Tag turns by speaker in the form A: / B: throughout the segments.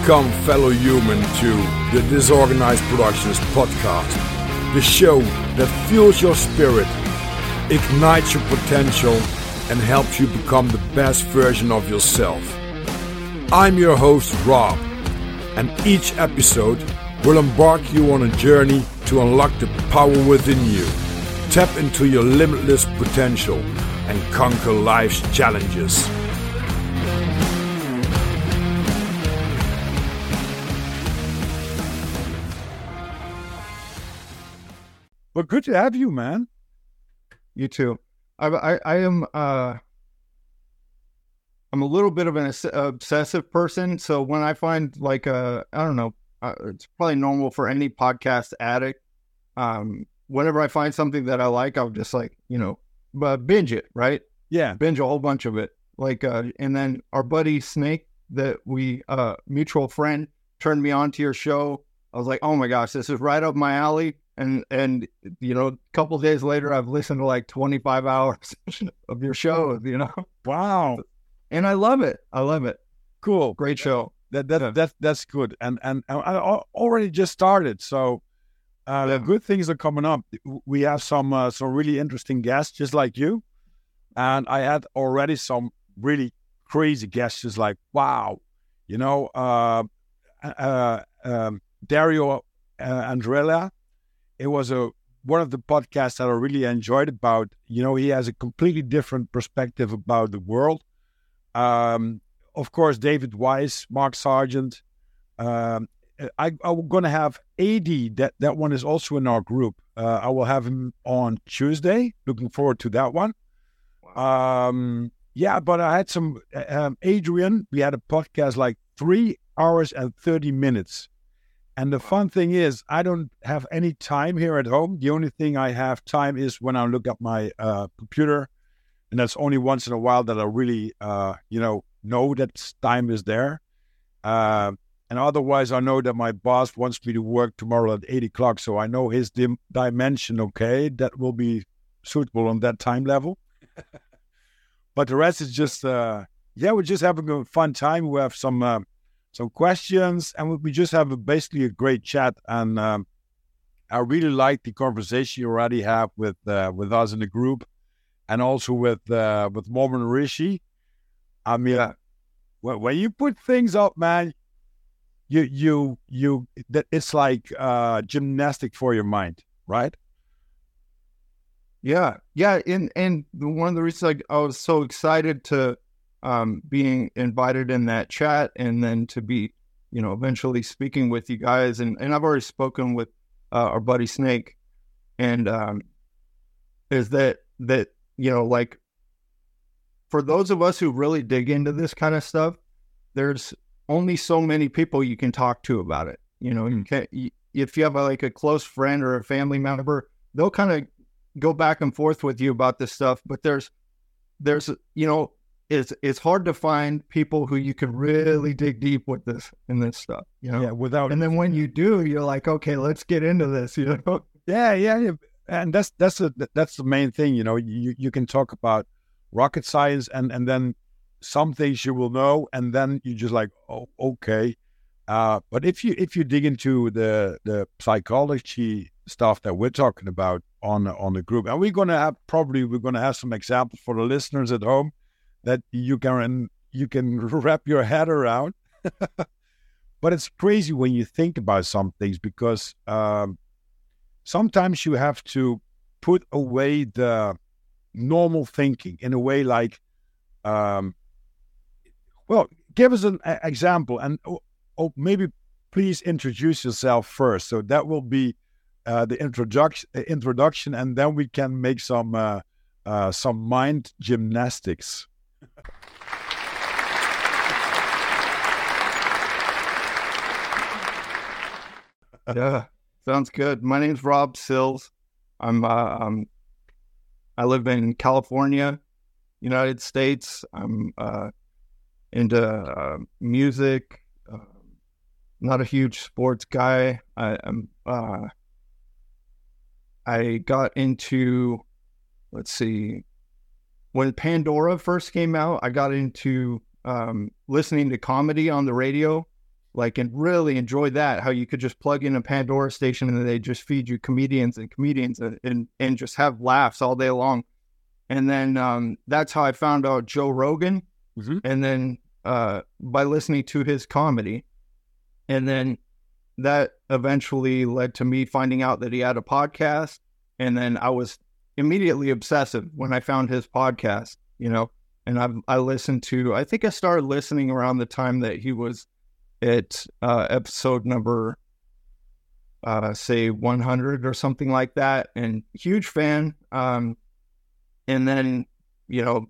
A: Welcome, fellow human, to the Disorganized Productions podcast, the show that fuels your spirit, ignites your potential, and helps you become the best version of yourself. I'm your host, Rob, and each episode will embark you on a journey to unlock the power within you, tap into your limitless potential, and conquer life's challenges. But good to have you, man.
B: You too. I, I, I am. Uh, I'm a little bit of an obsessive person, so when I find like a, I don't know, uh, it's probably normal for any podcast addict. Um, whenever I find something that I like, I'll just like you know, uh, binge it, right?
A: Yeah,
B: binge a whole bunch of it. Like, uh, and then our buddy Snake, that we uh, mutual friend, turned me on to your show. I was like, oh my gosh, this is right up my alley and and you know a couple days later i've listened to like 25 hours of your show you know?
A: Wow.
B: And i love it. I love it.
A: Cool.
B: Great show.
A: that that, yeah. that that's good. And and i already just started so uh yeah. good things are coming up. We have some uh, some really interesting guests just like you. And i had already some really crazy guests just like wow you know uh uh um dario uh, andrella it was a one of the podcasts that I really enjoyed about, you know, he has a completely different perspective about the world. Um, of course, David Weiss, Mark Sargent. Um, I, I'm going to have AD. That that one is also in our group. Uh, I will have him on Tuesday. Looking forward to that one. Wow. Um, yeah, but I had some um, Adrian. We had a podcast like three hours and thirty minutes. And the fun thing is, I don't have any time here at home. The only thing I have time is when I look at my uh, computer, and that's only once in a while that I really, uh, you know, know that time is there. Uh, and otherwise, I know that my boss wants me to work tomorrow at eight o'clock, so I know his dim- dimension. Okay, that will be suitable on that time level. but the rest is just, uh, yeah, we're just having a fun time. We have some uh, some questions, and we just have a, basically a great chat. And um, I really like the conversation you already have with uh, with us in the group, and also with uh, with Mormon Rishi. I mean, yeah. when, when you put things up, man, you you you that it's like uh, gymnastic for your mind, right?
B: Yeah, yeah, and and one of the reasons I, I was so excited to um, being invited in that chat and then to be, you know, eventually speaking with you guys. And, and I've already spoken with uh, our buddy Snake. And um, is that, that, you know, like for those of us who really dig into this kind of stuff, there's only so many people you can talk to about it. You know, you hmm. can't, you, if you have a, like a close friend or a family member, they'll kind of go back and forth with you about this stuff. But there's, there's, you know, it's it's hard to find people who you can really dig deep with this in this stuff, you know.
A: Yeah, without
B: and then when you do, you're like, okay, let's get into this, you know.
A: Yeah, yeah, yeah. and that's that's a, that's the main thing, you know. You you can talk about rocket science, and and then some things you will know, and then you just like, oh, okay. Uh, but if you if you dig into the the psychology stuff that we're talking about on on the group, and we're gonna have probably we're gonna have some examples for the listeners at home that you can you can wrap your head around. but it's crazy when you think about some things because um, sometimes you have to put away the normal thinking in a way like um, well give us an example and oh, oh, maybe please introduce yourself first so that will be uh, the introduction introduction and then we can make some uh, uh, some mind gymnastics
B: yeah, sounds good. My name's Rob Sills. I'm uh, um, I live in California, United States. I'm uh, into uh, music. Uh, not a huge sports guy. I, am uh, I got into let's see when Pandora first came out, I got into um, listening to comedy on the radio, like and really enjoyed that. How you could just plug in a Pandora station and they just feed you comedians and comedians and and, and just have laughs all day long. And then um, that's how I found out Joe Rogan.
A: Mhm.
B: And then uh, by listening to his comedy, and then that eventually led to me finding out that he had a podcast. And then I was immediately obsessive when I found his podcast, you know, and I I listened to I think I started listening around the time that he was at uh, episode number uh, say 100 or something like that, and huge fan. Um, and then you know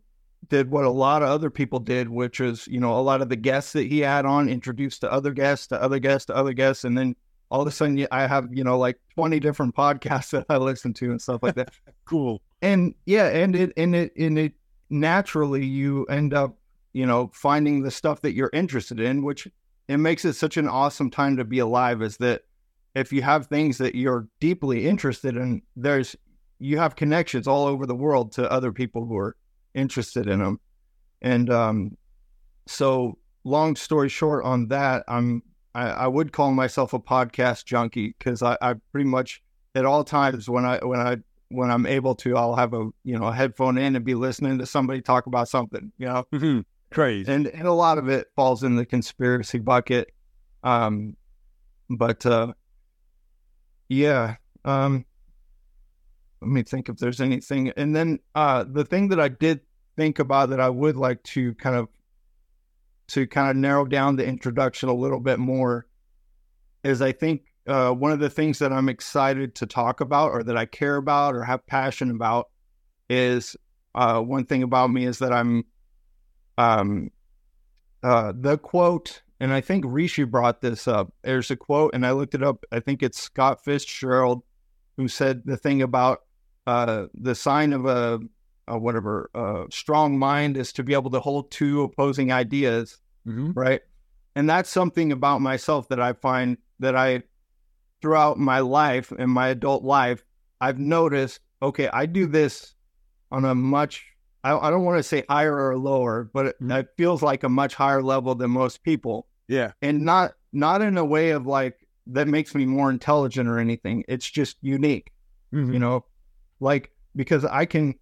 B: did what a lot of other people did, which is you know a lot of the guests that he had on introduced to other guests, to other guests, to other guests, and then all of a sudden I have you know like 20 different podcasts that I listen to and stuff like that
A: Cool.
B: and yeah and it and it and it naturally you end up you know finding the stuff that you're interested in which it makes it such an awesome time to be alive is that if you have things that you're deeply interested in there's you have connections all over the world to other people who are interested in them and um so long story short on that i'm i, I would call myself a podcast junkie because I, I pretty much at all times when i when i when I'm able to, I'll have a you know a headphone in and be listening to somebody talk about something, you know,
A: Mhm. Crazy.
B: and and a lot of it falls in the conspiracy bucket. Um, but uh, yeah, um, let me think if there's anything. And then uh, the thing that I did think about that I would like to kind of to kind of narrow down the introduction a little bit more is I think uh, one of the things that I'm excited to talk about or that I care about or have passion about is uh, one thing about me is that I'm um, uh, the quote, and I think Rishi brought this up. There's a quote, and I looked it up. I think it's Scott Fitzgerald who said the thing about uh, the sign of a, a whatever uh, strong mind is to be able to hold two opposing ideas
A: Mhm.
B: right? And that's something about myself that I find that I, throughout my life and my adult life, I've noticed. Okay, I do this on a much. I, I don't want to say higher or lower, but it,
A: Mhm.
B: it feels like a much higher level than most people,
A: Yeah.
B: and not not in a way of like that makes me more intelligent or anything. It's just unique
A: Mhm.
B: you know like because i can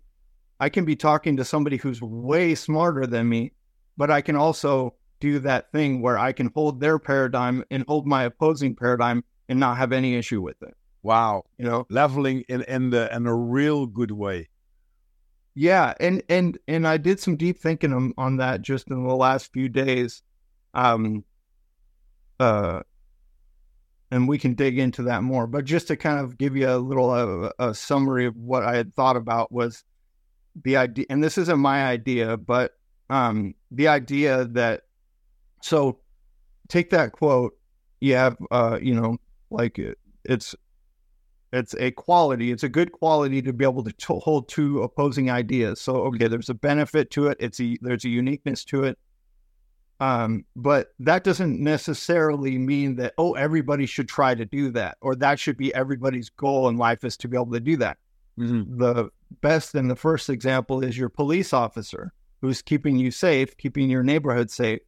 B: i can be talking to somebody who's way smarter than me but i can also do that thing where i can hold their paradigm and hold my opposing paradigm and not have any issue with it
A: Wow.
B: you know
A: Leveling in in the in a real good way.
B: yeah and and and i did some deep thinking on, on that just in the last few days um uh and we can dig into that more but just to kind of give you a little uh, a summary of what i had thought about was the idea and this isn't my idea but um the idea that so take that quote you have uh you know like it, it's it's a quality it's a good quality to be able to to hold two opposing ideas so okay there's a benefit to it it's a there's a uniqueness to it um but that doesn't necessarily mean that oh everybody should try to do that or that should be everybody's goal in life is to be able to do that
A: Mhm.
B: the best and the first example is your police officer who's keeping you safe, keeping your neighborhood safe.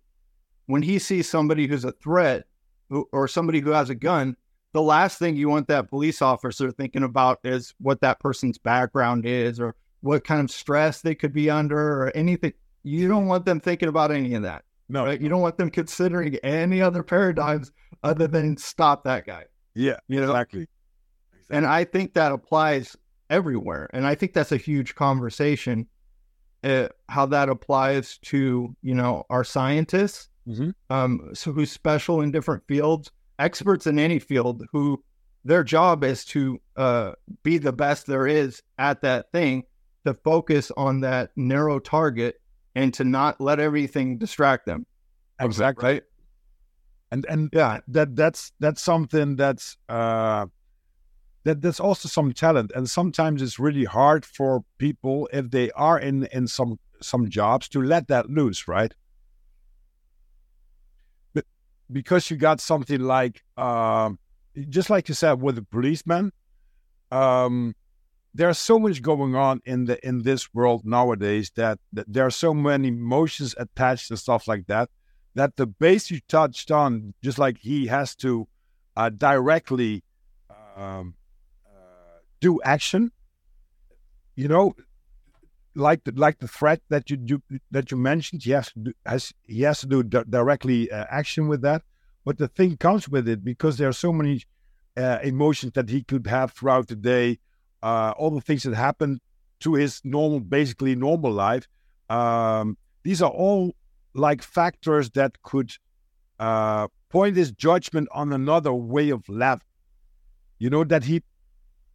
B: When he sees somebody who's a threat who, or somebody who has a gun, the last thing you want that police officer thinking about is what that person's background is or what kind of stress they could be under or anything. You don't want them thinking about any of that.
A: No.
B: Right? You don't want them considering any other paradigms other than stop that guy.
A: Yeah.
B: You know,
A: Exactly.
B: and I think that applies everywhere. And I think that's a huge conversation. Uh, how that applies to you know our scientists,
A: Mhm.
B: um, so who's special in different fields, experts in any field, who their job is to uh, be the best there is at that thing, to focus on that narrow target, and to not let everything distract them.
A: Exactly.
B: Right?
A: And and
B: Yeah.
A: that that's that's something that's uh that there's also some talent and sometimes it's really hard for people if they are in in some some jobs to let that loose right? But because you got something like um just like you said with the policeman um there's so much going on in the in this world nowadays that, that there are so many emotions attached and stuff like that that the base you touched on, just like he has to uh, directly um, uh, do action, you know, like the, like the threat that you do, that you mentioned, he has to do, has he has to do d- directly uh, action with that. But the thing comes with it because there are so many uh, emotions that he could have throughout the day, uh, all the things that happen to his normal, basically normal life. Um, these are all like factors that could uh, point his judgment on another way of life. You know that he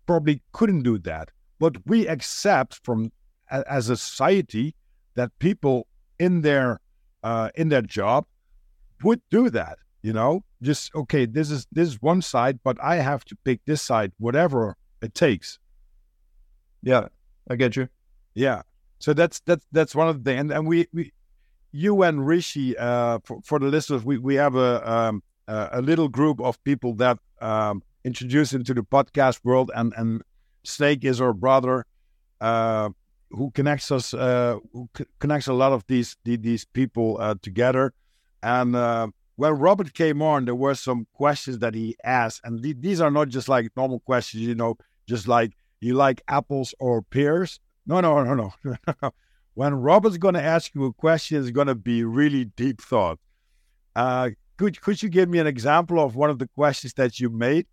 A: probably couldn't do that, but we accept from as a society that people in their uh, in their job would do that. You know, just okay. This is this is one side, but I have to pick this side, whatever it takes.
B: Yeah, I get you.
A: Yeah. So that's that's that's one of the and, and we we you and Rishi uh, for, for the listeners we we have a um, a little group of people that um, introduce into the podcast world and and Snake is our brother uh, who connects us uh, who c- connects a lot of these the, these people uh, together and uh, when Robert came on there were some questions that he asked and th- these are not just like normal questions you know just like you like apples or pears no, no, no, no. when Robert's going to ask you a question, it's going to be really deep thought. Uh, could could you give me an example of one of the questions that you made?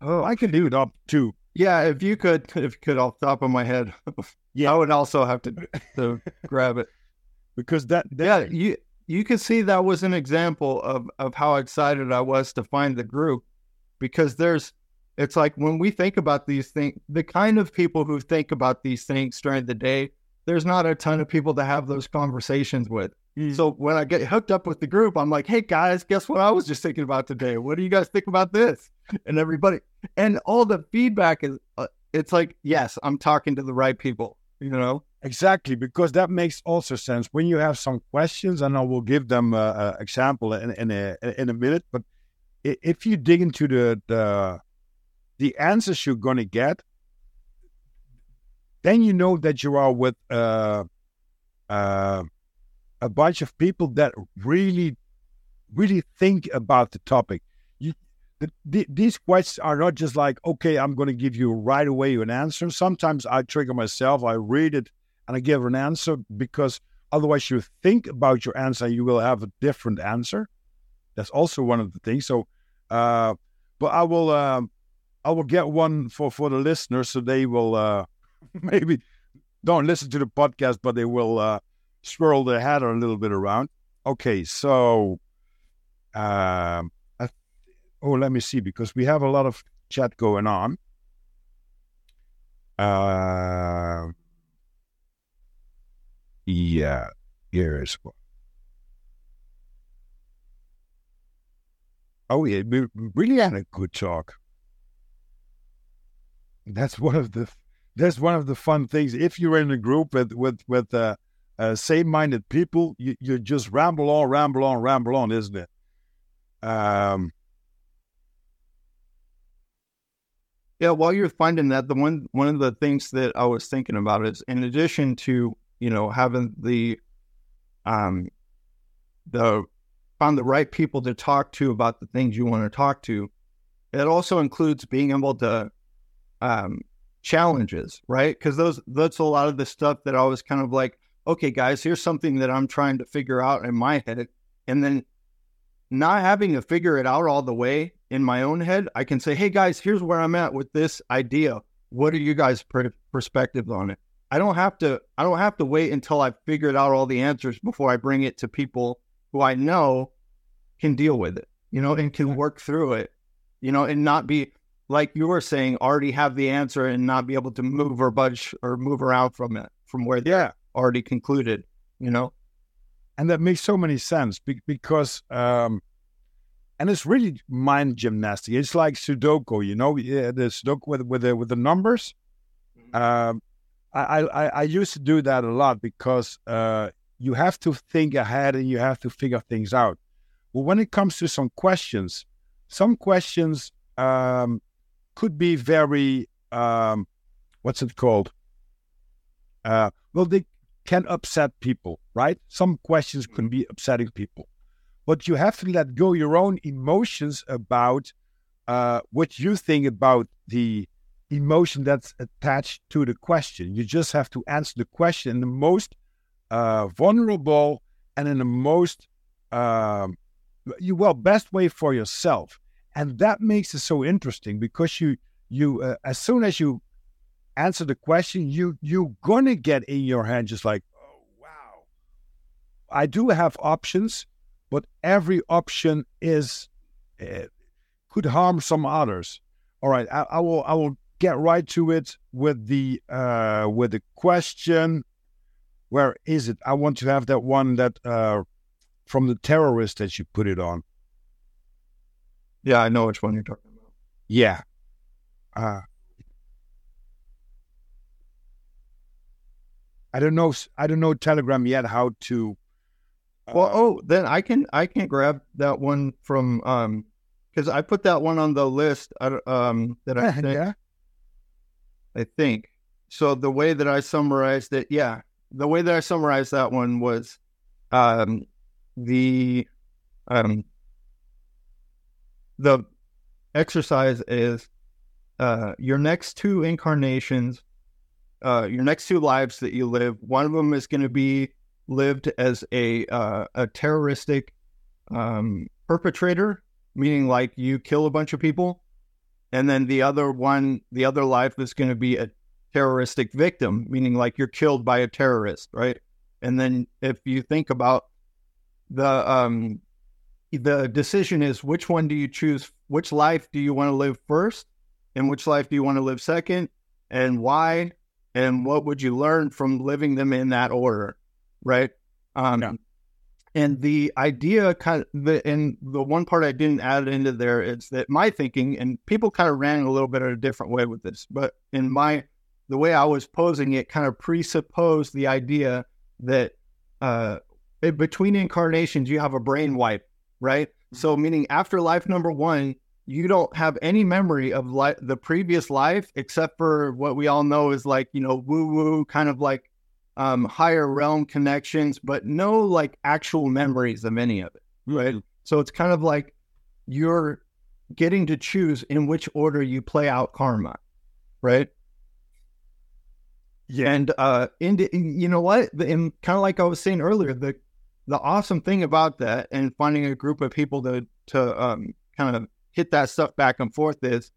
B: Oh,
A: I can do it up too.
B: Yeah, if you could, if you could, off the top of my head, yeah, I would also have to to grab it
A: because that, that
B: yeah you you can see that was an example of of how excited I was to find the group because there's it's like when we think about these things, the kind of people who think about these things during the day, there's not a ton of people to have those conversations with. Mm. So when I get hooked up with the group, I'm like, hey guys, guess what I was just thinking about today? What do you guys think about this? And everybody, and all the feedback is, uh, it's like, yes, I'm talking to the right people, you know?
A: Exactly, because that makes also sense. When you have some questions, and I will give them an example in, in, a, in a minute, but if you dig into the, the the answers you're going to get, then you know that you are with uh, uh, a bunch of people that really, really think about the topic. You, the, the, these questions are not just like, okay, I'm going to give you right away an answer. Sometimes I trigger myself, I read it, and I give an answer because otherwise you think about your answer, you will have a different answer. That's also one of the things. So, uh, but I will. Um, I will get one for for the listeners so they will uh, maybe don't listen to the podcast, but they will uh, swirl their head a little bit around. Okay, so um, I, oh, let me see because we have a lot of chat going on. Uh, yeah, here is one. Oh yeah, we really had a good talk that's one of the that's one of the fun things. If you're in a group with with with uh, uh, same-minded people, you, you just ramble on, ramble on, ramble on, isn't it? Um,
B: yeah. While you're finding that, the one one of the things that I was thinking about is, in addition to you know having the um the find the right people to talk to about the things you want to talk to, it also includes being able to um, challenges, right? Because those that's a lot of the stuff that I was kind of like, okay, guys, here's something that I'm trying to figure out in my head, and then not having to figure it out all the way in my own head, I can say, hey guys, here's where I'm at with this idea. What are you guys' per- perspectives on it? I don't have to. I don't have to wait until I've figured out all the answers before I bring it to people who I know can deal with it, you know, and can work through it, you know, and not be like you were saying, already have the answer and not be able to move or budge or move around from it, from where yeah. Already concluded, you know?
A: And that makes so many sense because, um, and it's really mind gymnastics. It's like Sudoku, you know, yeah, the Sudoku with, with the, with the numbers. Mm-hmm. Um, I, I, I used to do that a lot because uh, you have to think ahead and you have to figure things out. But when it comes to some questions, some questions um, could be very um, what's it called? Uh, well, they can upset people, right? Some questions can be upsetting people, but you have to let go your own emotions about uh, what you think about the emotion that's attached to the question. You just have to answer the question in the most uh, vulnerable and in the most uh, you well best way for yourself, and that makes it so interesting because you you uh, as soon as you answer the question, you you're gonna get in your head just like, oh wow, I do have options, but every option is uh, could harm some others. All right, I, I will I will get right to it with the uh, with the question. Where is it? I want to have that one that uh, from the terrorist that you put it on.
B: Yeah, I know which one you're talking about.
A: Yeah. Uh, I don't know. I don't know Telegram yet. How to?
B: Uh, well, oh, then I can I can grab that one from um because I put that one on the list. Um, that I think, yeah. I think so. The way that I summarized it, yeah, the way that I summarized that one was, um, the um the exercise is uh your next two incarnations uh, your next two lives that you live, one of them is going to be lived as a uh, a terroristic um, perpetrator, meaning like you kill a bunch of people, and then the other one, the other life is going to be a terroristic victim, meaning like you're killed by a terrorist, right? And then if you think about the um, the decision is which one do you choose? Which life do you want to live first, and which life do you want to live second, and why? And what would you learn from living them in that order, right? Um, yeah. And the idea, kind of, the, and the one part I didn't add into there is that my thinking, and people kind of ran a little bit of a different way with this, but in my, the way I was posing it, kind of presupposed the idea that uh, between incarnations you have a brain wipe, right? Mm-hmm. So meaning after life number one, you don't have any memory of li- the previous life except for what we all know is like you know woo woo kind of like um, higher realm connections but no like actual memories of any of it right? Mm-hmm. so it's kind of like you're getting to choose in which order you play out karma right? Yeah. And uh and you know what? And kind of like i was saying earlier the the awesome thing about that and finding a group of people to to um kind of hit that stuff back and forth is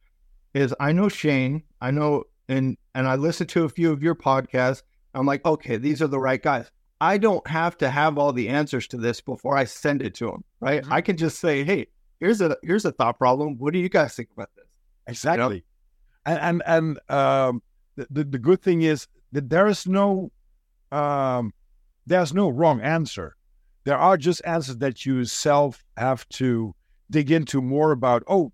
B: is I know Shane, I know and and I listen to a few of your podcasts. I'm like, okay, these are the right guys. I don't have to have all the answers to this before I send it to them, right? Mm-hmm. I can just say, hey, here's a here's a thought problem. What do you guys think about this?
A: Exactly. You know? And and and um, the the good thing is that there is no um, there's no wrong answer. There are just answers that you self have to dig into more about, oh,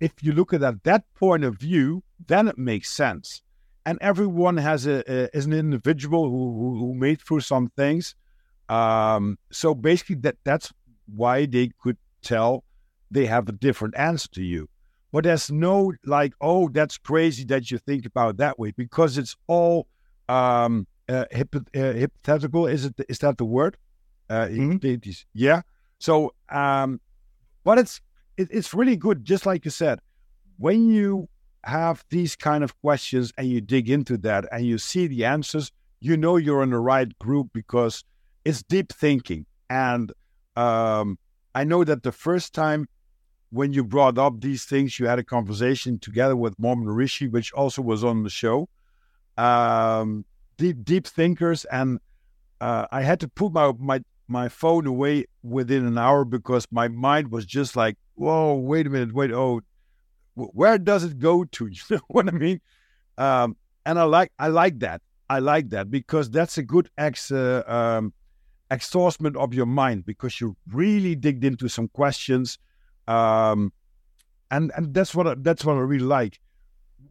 A: if you look at that, that point of view, then it makes sense. And everyone has a, a is an individual who, who made through some things. Um, so basically, that that's why they could tell they have a different answer to you. But there's no like, oh, that's crazy that you think about that way because it's all um, uh, uh, hypothetical. Is it? Is that the word? Uh, mm-hmm. Yeah. So um, but it's it, it's really good, just like you said, when you have these kind of questions and you dig into that and you see the answers, you know you're in the right group because it's deep thinking. And um, I know that the first time when you brought up these things, you had a conversation together with Mohammad Rishi, which also was on the show. Um, deep, deep thinkers, and uh, I had to put my my my phone away within an hour because my mind was just like, whoa, wait a minute, wait, oh, where does it go to? You know what I mean? Um, and I like I like that. I like that because that's a good ex uh, um, exhaustion of your mind because you really digged into some questions, um, and and that's what I, that's what I really like.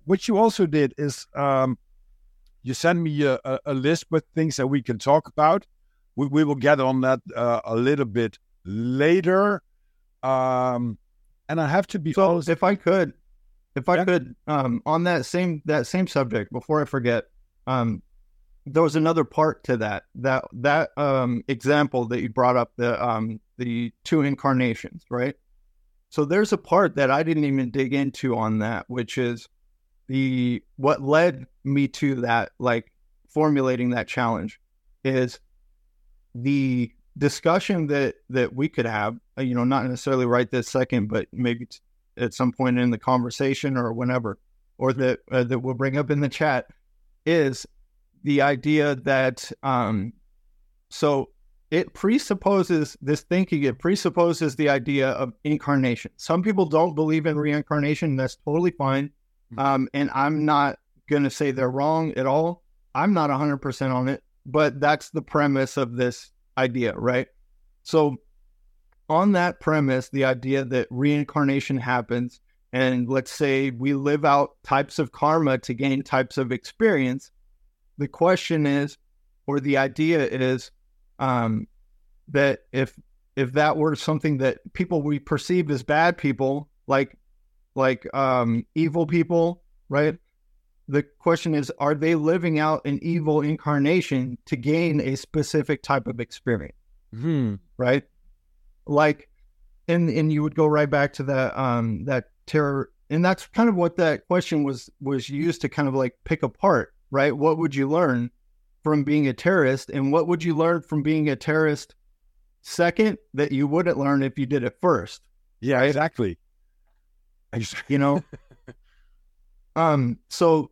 A: What you also did is um, you sent me a, a, list with things that we can talk about, we, we will get on that uh, a little bit later. Um, and I have to be
B: so honest. if I could, if I yeah. could, um, on that same that same subject, before I forget, um, there was another part to that that that um, example that you brought up the um, the two incarnations, right? So there's a part that I didn't even dig into on that, which is the what led me to that, like formulating that challenge, is the discussion that that we could have. uh, You know, not necessarily right this second, but maybe t- at some point in the conversation or whenever, or that uh, that we'll bring up in the chat, is the idea that um, so it presupposes this thinking. It presupposes the idea of incarnation. Some people don't believe in reincarnation. That's totally fine. Um, and I'm not going to say they're wrong at all. I'm not 100% on it, but that's the premise of this idea, right? So, on that premise, the idea that reincarnation happens, and let's say we live out types of karma to gain types of experience, the question is, or the idea is, um, that if if that were something that people we perceive as bad people, like like um, evil people, right? The question is, are they living out an evil incarnation to gain a specific type of experience,
A: Hmm.
B: right? Like, and and you would go right back to that um that terror, and that's kind of what that question was was used to kind of like pick apart, right? What would you learn from being a terrorist, and what would you learn from being a terrorist second that you wouldn't learn if you did it first?
A: Yeah, exactly. Ex-
B: you know um so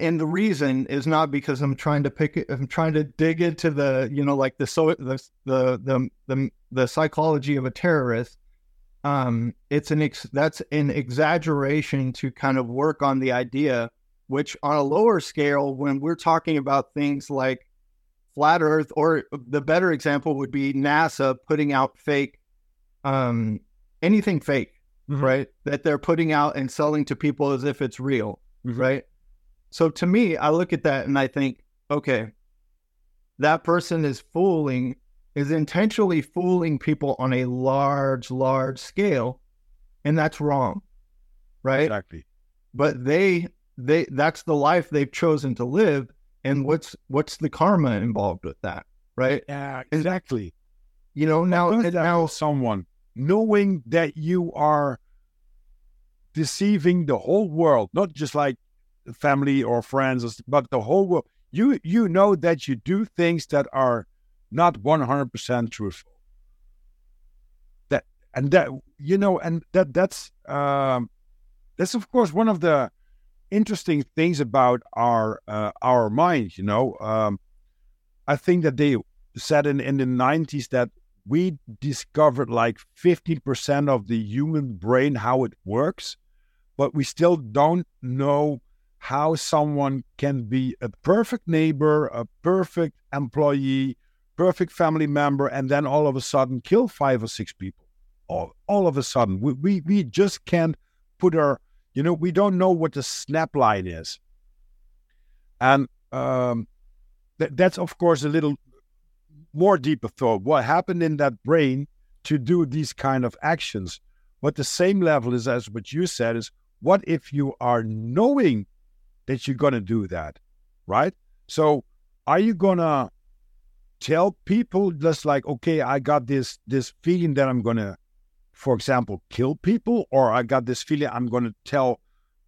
B: and the reason is not because i'm trying to pick it i'm trying to dig into the you know like the so the the the the, the psychology of a terrorist um it's an ex, that's an exaggeration to kind of work on the idea which on a lower scale when we're talking about things like flat earth or the better example would be nasa putting out fake um anything fake
A: Mhm.
B: right? That they're putting out and selling to people as if it's real,
A: Mhm.
B: right? So to me, I look at that and I think, okay, that person is fooling, is intentionally fooling people on a large, large scale, and that's wrong, right?
A: Exactly.
B: But they, they, that's the life they've chosen to live, and what's what's the karma involved with that, right?
A: Yeah, exactly.
B: You know, now, now,
A: someone knowing that you are deceiving the whole world, not just like family or friends, but the whole world. You you know that you do things that are not one hundred percent truthful. That and that you know, and that that's um, that's of course one of the interesting things about our uh, our mind. You know, um, I think that they said in in the nineties that we discovered like 50% of the human brain how it works but we still don't know how someone can be a perfect neighbor a perfect employee perfect family member and then all of a sudden kill five or six people. All, all of a sudden. We, we we just can't put our you know we don't know what the snap line is. And um that, that's of course a little more deeper thought. What happened in that brain to do these kind of actions? But the same level is as what you said is what if you are knowing that you're going to do that right so are you going to tell people just like okay i got this this feeling that i'm going to for example kill people or i got this feeling i'm going to tell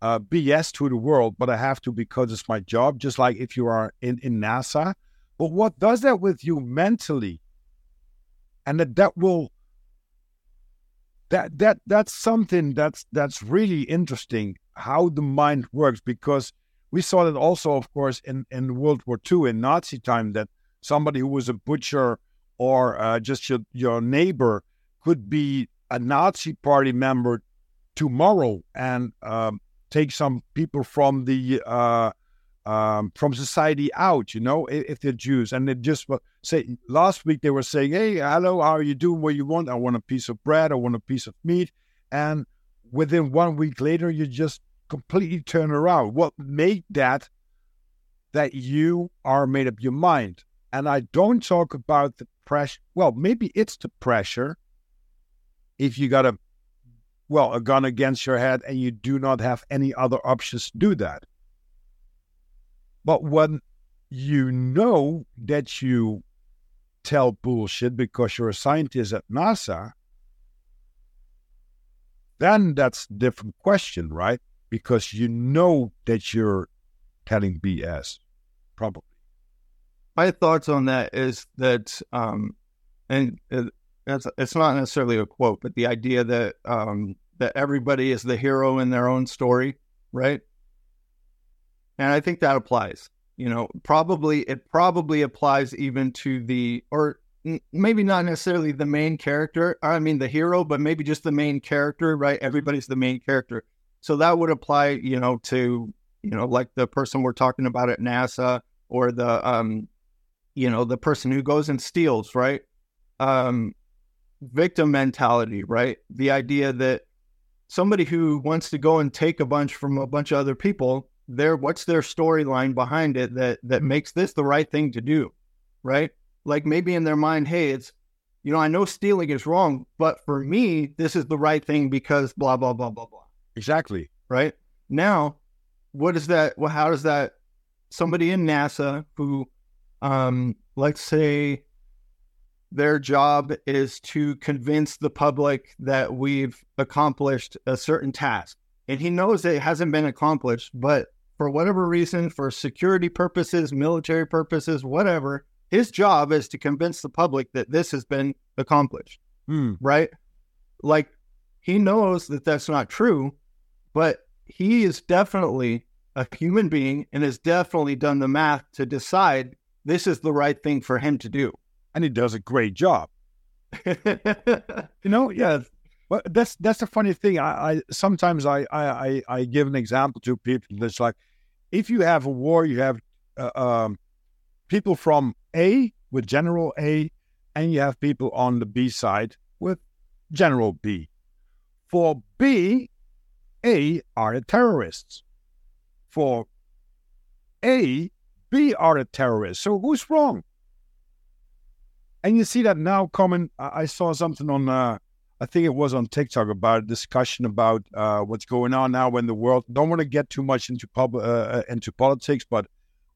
A: uh, bs to the world but i have to because it's my job just like if you are in in nasa but what does that with you mentally? And that that will that that that's something that's that's really interesting how the mind works because we saw that also, of course, in in World War II in Nazi time that somebody who was a butcher or uh, just your your neighbor could be a Nazi party member tomorrow and um, take some people from the uh, um, from society out, you know, if, if they're Jews. And they just say, last week they were saying, hey, hello, how are you doing? What you want? I want a piece of bread. I want a piece of meat. And within one week later, you just completely turn around. What made that? That you are made up your mind. And I don't talk about the pressure. Well, maybe it's the pressure if you got a, well, a gun against your head and you do not have any other options to do that. But when you know that you tell bullshit because you're a scientist at NASA, then that's a different question, right? Because you know that you're telling BS, probably.
B: My thoughts on that is that, um, and it, it's, it's not necessarily a quote, but the idea that um, that everybody is the hero in their own story, right? And I think that applies. You know, probably it probably applies even to the or maybe not necessarily the main character. I mean the hero, but maybe just the main character, right? Everybody's the main character. So that would apply, you know, to you know, like the person we're talking about at NASA or the um you know, the person who goes and steals, right? Um victim mentality, right? The idea that somebody who wants to go and take a bunch from a bunch of other people their what's their storyline behind it that that makes this the right thing to do, right? Like maybe in their mind, hey, it's you know, I know stealing is wrong, but for me, this is the right thing because blah blah blah blah blah.
A: Exactly.
B: Right now, what is that? Well, how does that? Somebody in NASA who, um, let's say, their job is to convince the public that we've accomplished a certain task, and he knows it hasn't been accomplished, but for whatever reason, for security purposes, military purposes, whatever, his job is to convince the public that this has been accomplished.
A: Hmm.
B: Right? Like he knows that that's not true, but he is definitely a human being and has definitely done the math to decide this is the right thing for him to do.
A: And he does a great job. you know, yeah. Well, that's that's a funny thing. I, I sometimes I, I I give an example to people that's like, if you have a war, you have uh, um, people from A with General A, and you have people on the B side with General B. For B, A are the terrorists. For A, B are the terrorists. So who's wrong? And you see that now coming. I saw something on uh, I think it was on TikTok about a discussion about uh, what's going on now in the world. Don't want to get too much into pub uh, uh, into politics, but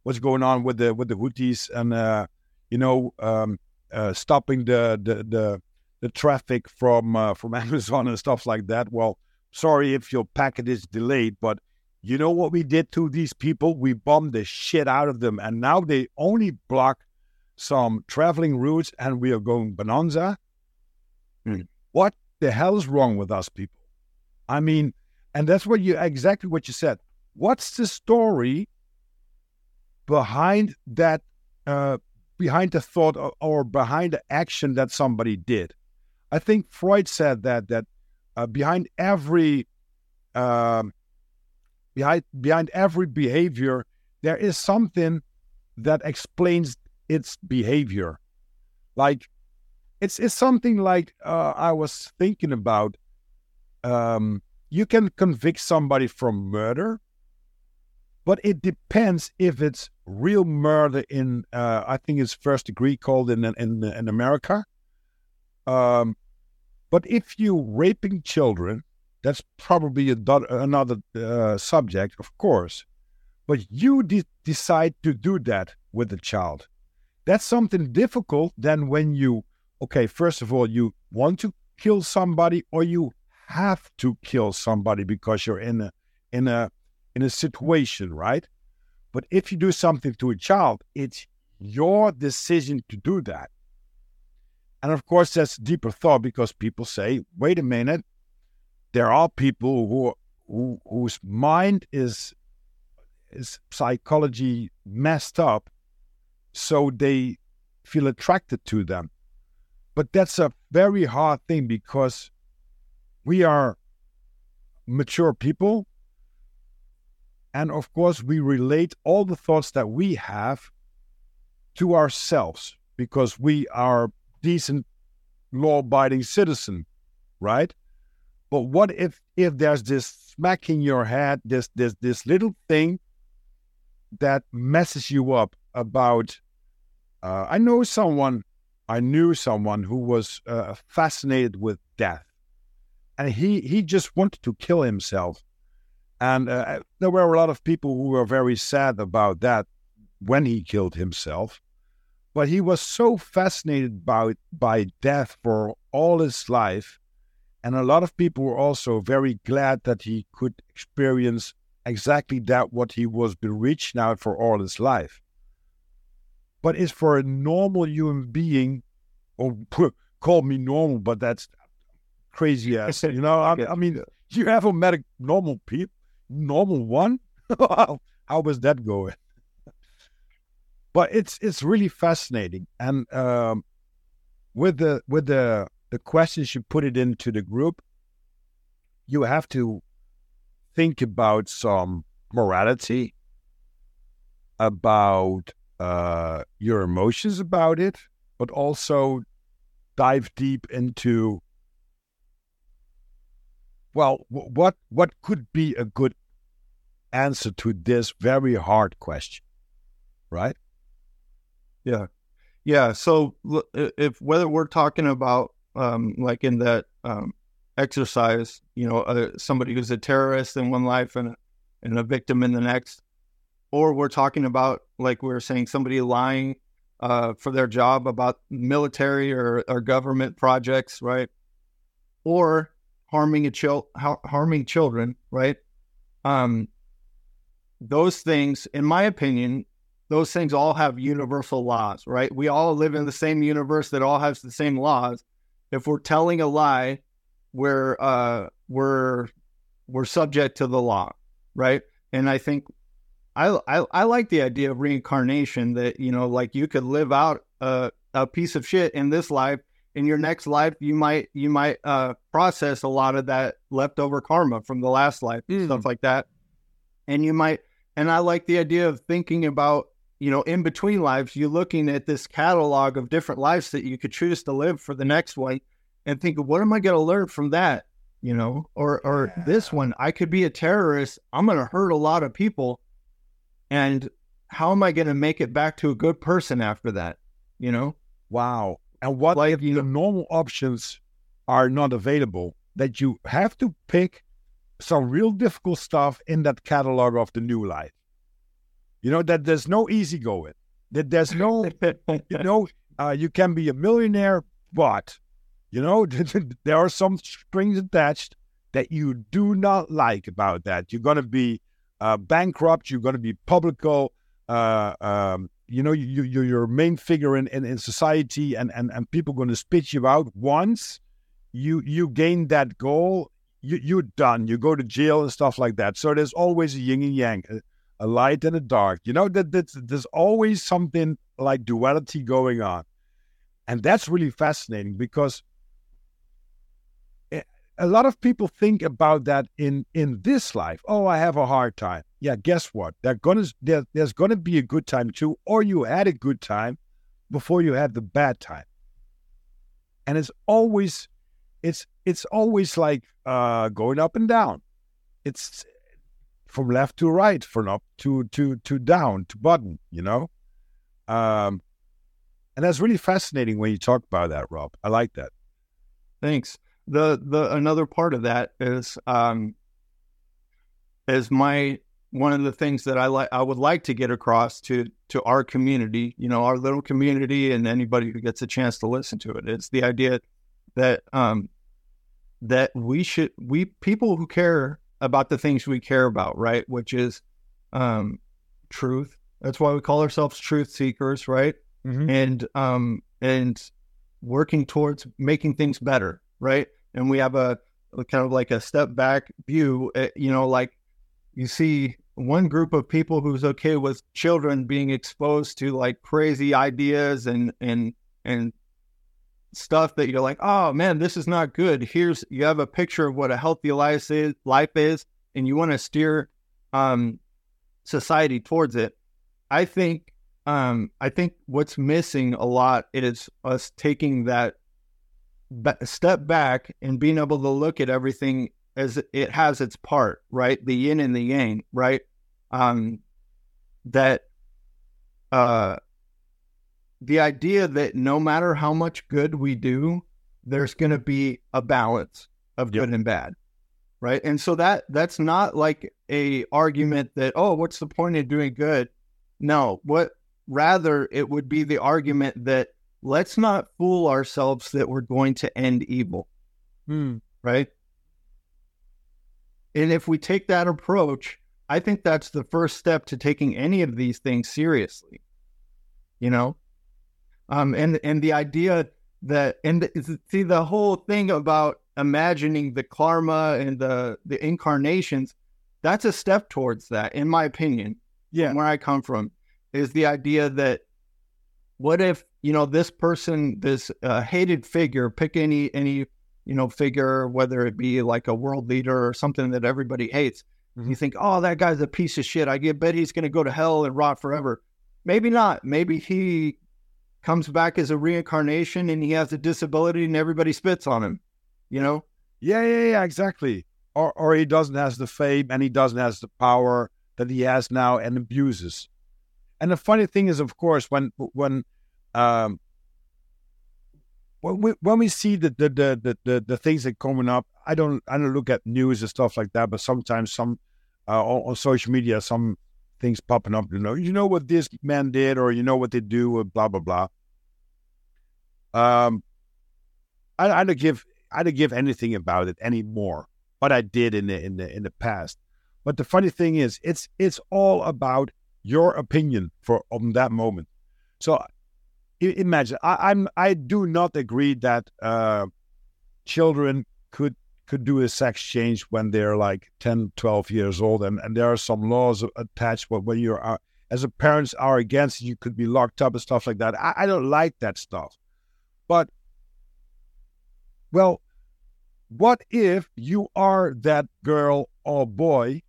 A: what's going on with the with the Houthis and uh, you know um, uh, stopping the, the the the traffic from from Amazon and stuff like that. Well, sorry if your packet is delayed, but you know what we did to these people? We bombed the shit out of them, and now they only block some traveling routes, and we are going bonanza. Hmm what the hell is wrong with us people? I mean, and that's what you exactly what you said. What's the story behind that, uh, behind the thought or, or, behind the action that somebody did? I think Freud said that that uh, behind every um, behind behind every behavior there is something that explains its behavior. Like it's it's something like uh, I was thinking about. Um, you can convict somebody from murder, but it depends if it's real murder in uh, I think it's first degree called in in in America. Um, but if you're raping children, that's probably another uh, subject, of course. But you de- decide to do that with the child. That's something difficult than when you okay, first of all, you want to kill somebody or you have to kill somebody because you're in a in a in a situation, right? But if you do something to a child, it's your decision to do that. And of course, that's deeper thought because people say, wait a minute, there are people who, who whose mind is is psychology messed up, so they feel attracted to them. But that's a very hard thing because we are mature people. And of course, we relate all the thoughts that we have to ourselves because we are decent, law abiding citizen, right? But what if if there's this smack in your head, this this this little thing that messes you up about uh, I know someone I knew someone who was uh, fascinated with death, and he he just wanted to kill himself. And uh, there were a lot of people who were very sad about that. when he killed himself, but he was so fascinated by by death for all his life, and a lot of people were also very glad that he could experience exactly that what he was been reaching out for all his life. But it's for a normal human being, or call me normal, but that's crazy ass. You know, I, I mean, you ever met a normal people, normal one? How was that going? But it's it's really fascinating, and um, with the with the the questions you put it into the group, you have to think about some morality, about uh, your emotions about it, but also dive deep into well, what what could be a good answer to this very hard question, right?
B: Yeah, yeah. So if whether we're talking about um, like in that um, exercise, you know, uh, somebody who's a terrorist in one life and and a victim in the next, or we're talking about like we are saying somebody lying uh, for their job about military or, or government projects, right? Or harming a child, harming children, right? Um, those things, in my opinion, those things all have universal laws, right? We all live in the same universe that all has the same laws. If we're telling a lie, we're uh, we're we're subject to the law, right? And I think I, I I like the idea of reincarnation that you know, like you could live out a, a piece of shit in this life in your next life you might you might uh, process a lot of that leftover karma from the last life mm. stuff like that and you might and i like the idea of thinking about you know in between lives you're looking at this catalog of different lives that you could choose to live for the next one and think what am i going to learn from that you know or or yeah. this one i could be a terrorist i'm going to hurt a lot of people and how am i going to make it back to a good person after that you know
A: wow and what like, if the normal options are not available? That you have to pick some real difficult stuff in that catalog of the new life. You know that there's no easy going. That there's no, you know, uh, you can be a millionaire, but you know there are some strings attached that you do not like about that. You're going to be uh, bankrupt. You're going to be publico. Uh, um, you know you, you you're a main figure in, in, in society and, and and people going to spit you out once you you gain that goal you you're done you go to jail and stuff like that so there's always a yin and yang a, light and a dark. You know that there's always something like duality going on. And that's really fascinating because a lot of people think about that in in this life. Oh i have a hard time. Yeah guess what? They're gonna there, there's gonna be a good time too or you had a good time before you had the bad time. And it's always it's it's always like uh going up and down. It's from left to right from up to to to down to button you know? Um and that's really fascinating when you talk about that rob. I like that.
B: Thanks. The the another part of that is um is my one of the things that I like I would like to get across to to our community, you know, our little community and anybody who gets a chance to listen to it. It's the idea that um that we should we people who care about the things we care about, right? Which is um truth. That's why we call ourselves truth seekers, right? Mm-hmm. And um and working towards making things better, right? And we have a, a kind of like a step back view. Uh, you know, like you see one group of people who's okay with children being exposed to like crazy ideas and and and stuff that you're like, oh man, this is not good. Here's you have a picture of what a healthy life is, life is, and you want to steer um, society towards it. I think um, I think what's missing a lot is us taking that step back and being able to look at everything as it has its part, right? The yin and the yang, right? Um, that uh, the idea that no matter how much good we do, there's going to be a balance of yep. good and bad, right? And so that that's not like a argument that oh, what's the point of doing good? No, what rather it would be the argument that let's not fool ourselves that we're going to end evil,
A: Hmm.
B: right? And if we take that approach, I think that's the first step to taking any of these things seriously. You know, um, and and the idea that and the, see the whole thing about imagining the karma and the the incarnations, that's a step towards that, in my opinion.
A: Yeah.
B: Where I come from is the idea that what if you know this person, this uh, hated figure, pick any any you know figure, whether it be like a world leader or something that everybody hates.
A: Mhm.
B: You think, oh, that guy's a piece of shit. I bet he's going to go to hell and rot forever. Maybe not. Maybe he comes back as a reincarnation and he has a disability and everybody spits on him. You know?
A: Yeah, yeah, yeah, exactly. Or or he doesn't has the fame and he doesn't has the power that he has now and abuses. And the funny thing is, of course, when when um when we when we see the the the the, the, the things that coming up, I don't I don't look at news and stuff like that, but sometimes some uh, on, on social media some things popping up. You know, you know what this man did, or you know what they do, or blah blah blah. Um, I, I don't give I don't give anything about it anymore. What I did in the in the in the past. But the funny thing is, it's it's all about your opinion for on that moment. So imagine I, I'm I do not agree that uh, children could could do a sex change when they're like 10, 12 years old, and, and there are some laws attached. But when you're uh, as a parents are against, you could be locked up and stuff like that. I, I don't like that stuff. But well, what if you are that girl or boy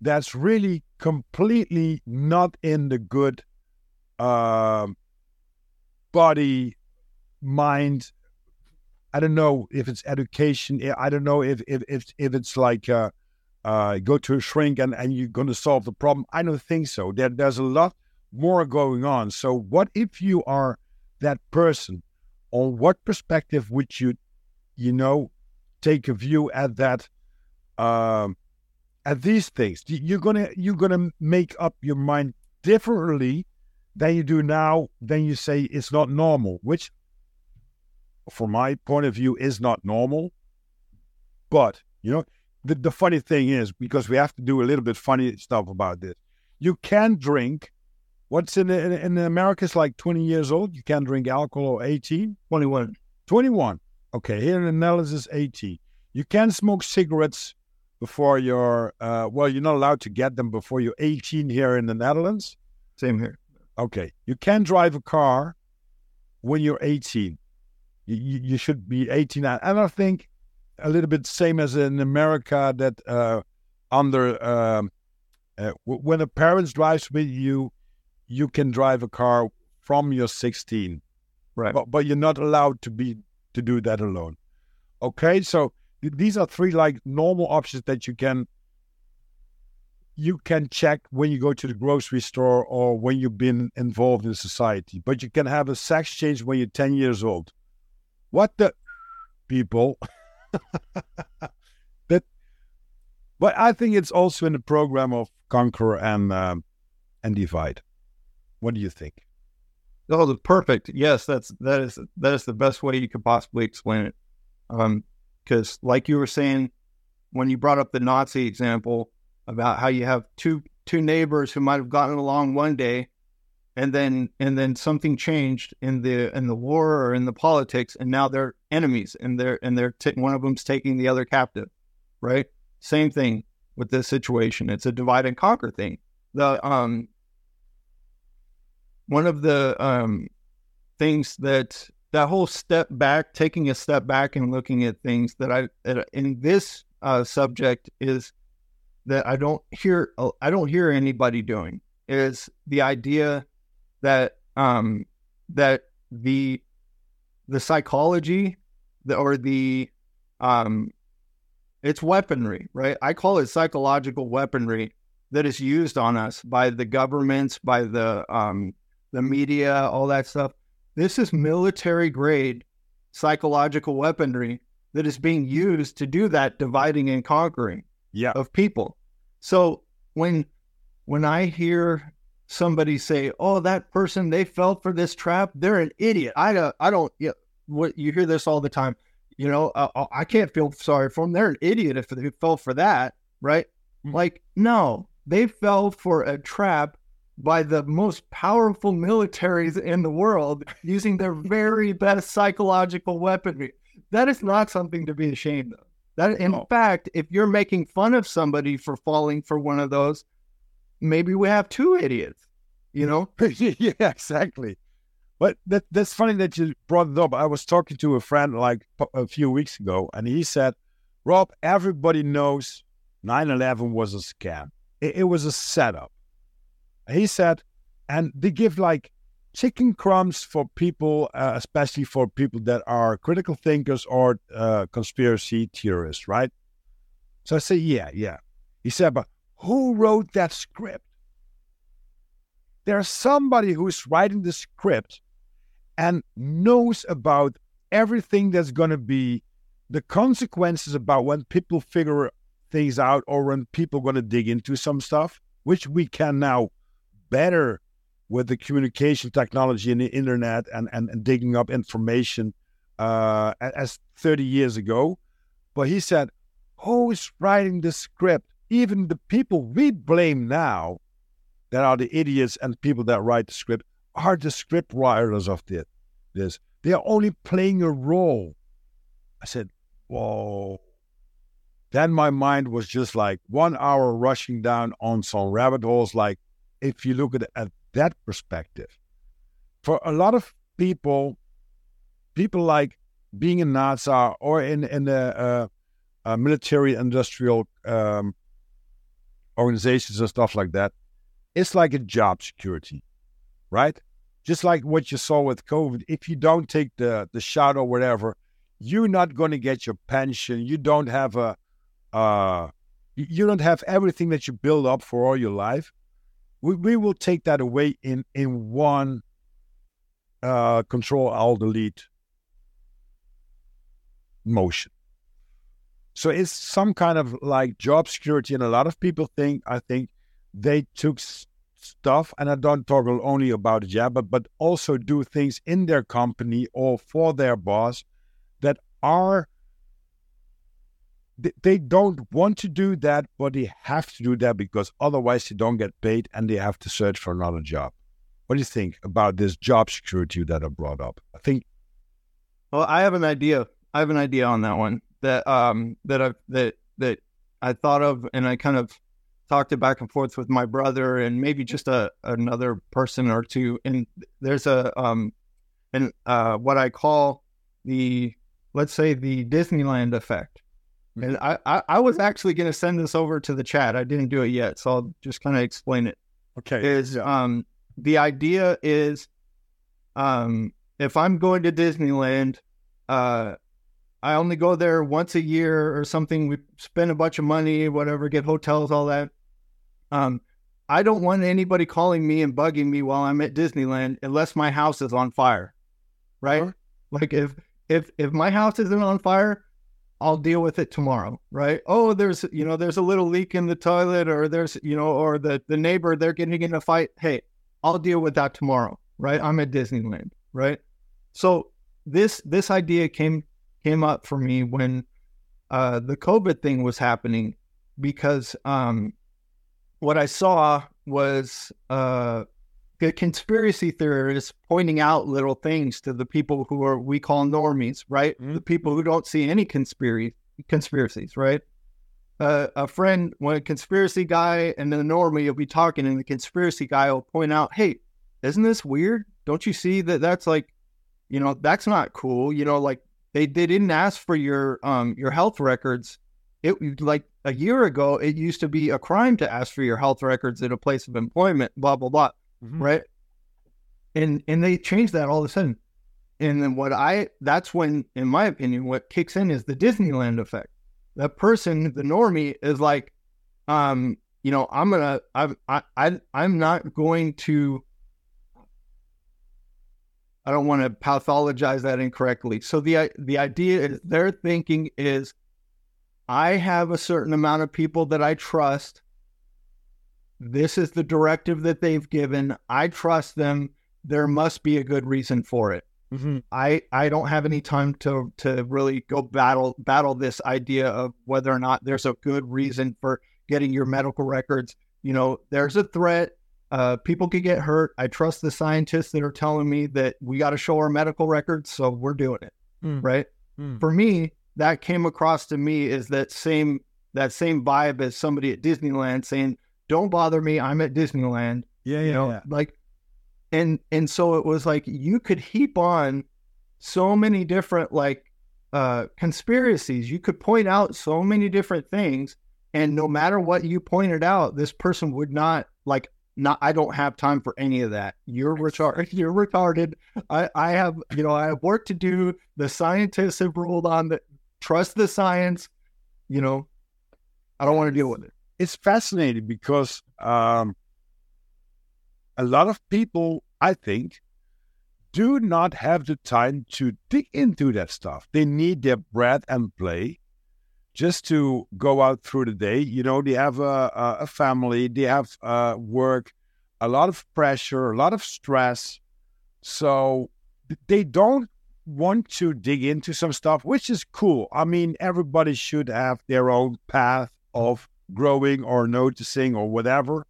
A: that's really completely not in the good um body, mind? I don't know if it's education. I don't know if if if, if it's like uh, uh, go to a shrink and, and you're going to solve the problem. I don't think so. There, there's a lot more going on. So, what if you are that person? On what perspective would you, you know, take a view at that, um, at these things? You- You're gonna you're gonna make up your mind differently than you do now. Then you say it's not normal, which, from my point of view, is not normal. But you know, the, the funny thing is because we have to do a little bit funny stuff about this. You can drink. What's in in, in America is like 20 years old. You can drink alcohol or 18.
B: 21.
A: 21. Okay, here in the Netherlands is 18. You can smoke cigarettes before you're, uh, well, you're not allowed to get them before you're 18 here in the Netherlands.
B: Same here.
A: Okay, you can drive a car when you're 18. You, you, should be 18. And I think a little bit same as in America that uh, under, um, uh, w- when a parent drives with you, you can drive a car from your 16
B: Right.
A: but but you're not allowed to be to do that alone. Okay, so th- these are three like normal options that you can you can check when you go to the grocery store or when you've been involved in society. But you can have a sex change when you're 10 years old. What the people? that, but I think it's also in the program of conquer and um, and divide. What do you think?
B: Oh, the perfect. Yes, that's that is that is the best way you could possibly explain it. Um, because like you were saying, when you brought up the Nazi example about how you have two two neighbors who might have gotten along one day, and then and then something changed in the in the war or in the politics, and now they're enemies, and they're and they're t- one of them's taking the other captive, right? Same thing with this situation. It's a divide and conquer thing. The um one of the um, things that that whole step back, taking a step back and looking at things that I in this uh, subject is that I don't hear I don't hear anybody doing is the idea that um, that the the psychology the, or the um, it's weaponry, right? I call it psychological weaponry that is used on us by the governments, by the um, the media, all that stuff. This is military grade psychological weaponry that is being used to do that dividing and conquering
A: Yeah.
B: of people. So when when I hear somebody say, "Oh, that person they fell for this trap. They're an idiot." I don't. I don't. Yeah, what you hear this all the time. You know, uh, I can't feel sorry for them. They're an idiot if they fell for that, right? Mm-hmm. Like, no, they fell for a trap by the most powerful militaries in the world using their very best psychological weaponry. That is not something to be ashamed of. That, in oh. fact, if you're making fun of somebody for falling for one of those, maybe we have two idiots, you know?
A: yeah, exactly. But that, that's funny that you brought it up. I was talking to a friend like a few weeks ago, and he said, Rob, everybody knows 9 11 was a scam, it, it was a setup. He said, and they give like chicken crumbs for people, uh, especially for people that are critical thinkers or uh, conspiracy theorists, right? So I say, yeah, yeah. He said, but who wrote that script? There's somebody who's writing the script and knows about everything that's going to be the consequences about when people figure things out or when people are going to dig into some stuff, which we can now better with the communication technology and the internet and, and, and digging up information uh, as 30 years ago. But he said, who's writing the script? Even the people we blame now that are the idiots and the people that write the script are the script writers of this. They are only playing a role. I said, whoa. Then my mind was just like one hour rushing down on some rabbit holes. Like, if you look at, at that perspective. For a lot of people, people like being in NASA or in in the uh, uh, military industrial um, organizations and stuff like that, it's like a job security, right? Just like what you saw with COVID. If you don't take the the shot or whatever, you're not going to get your pension. You don't have a uh, you don't have everything that you build up for all your life we, we will take that away in in one uh, control alt delete motion. So it's some kind of like job security, and a lot of people think I think they took s- stuff, and I don't talk only about job but but also do things in their company or for their boss that are they don't want to do that, but they have to do that because otherwise they don't get paid and they have to search for another job. What do you think about this job security that I brought up? I think.
B: Well, I have an idea. I have an idea on that one that um that I that that I thought of, and I kind of talked it back and forth with my brother and maybe just a another person or two. And there's a um and uh what I call the let's say the Disneyland effect and I, I, I was actually going to send this over to the chat. I didn't do it yet, so I'll just kind of explain it.
A: Okay.
B: Is um the idea is um if I'm going to Disneyland, uh I only go there once a year or something. We spend a bunch of money, whatever, get hotels, all that. Um, I don't want anybody calling me and bugging me while I'm at Disneyland unless my house is on fire. Right? Sure. Like if if if my house isn't on fire, I'll deal with it tomorrow, right? Oh, there's you know there's a little leak in the toilet, or there's you know, or the the neighbor they're getting in a fight. Hey, I'll deal with that tomorrow, right? I'm at Disneyland, right? So this this idea came came up for me when uh, the COVID thing was happening because um, what I saw was uh, the conspiracy theorists pointing out little things to the people who are we call normies, right? Mm-hmm. The people who don't see any conspiracy conspiracies, right? Uh, a friend, when a conspiracy guy and the normie will be talking, and the conspiracy guy will point out, "Hey, isn't this weird? Don't you see that that's like, you know, that's not cool. You know, like they they didn't ask for your um your health records. It like a year ago, it used to be a crime to ask for your health records at a place of employment. Blah blah blah." mm-hmm. right? And and they changed that all of a sudden. And then what I that's when, in my opinion, what kicks in is the Disneyland effect. That person, the normie, is like, um, you know, I'm gonna, I'm, I, I, I'm not going to. I don't want to pathologize that incorrectly. So the the idea is their thinking is, I have a certain amount of people that I trust This is the directive that they've given. I trust them. There must be a good reason for it.
A: Mm-hmm.
B: I I don't have any time to to really go battle battle this idea of whether or not there's a good reason for getting your medical records. You know, there's a threat. Uh, people could get hurt. I trust the scientists that are telling me that we got to show our medical records, so we're doing it.
A: Mm.
B: Right.
A: Mm.
B: For me, that came across to me is that same that same vibe as somebody at Disneyland saying, "Don't bother me. I'm at Disneyland."
A: Yeah,
B: you
A: yeah,
B: know,
A: yeah.
B: like, and and so it was like you could heap on so many different like uh conspiracies. You could point out so many different things, and no matter what you pointed out, this person would not like. Not, I don't have time for any of that. You're retarded. You're retarded. I, I have, you know, I have work to do. The scientists have ruled on that. Trust the science. You know, I don't want to deal with it.
A: It's fascinating because um, a lot of people, I think, do not have the time to dig into that stuff. They need their bread and play just to go out through the day. You know, they have a, a, family, they have uh, work, a lot of pressure, a lot of stress. So they don't want to dig into some stuff, which is cool. I mean, everybody should have their own path of growing or noticing or whatever.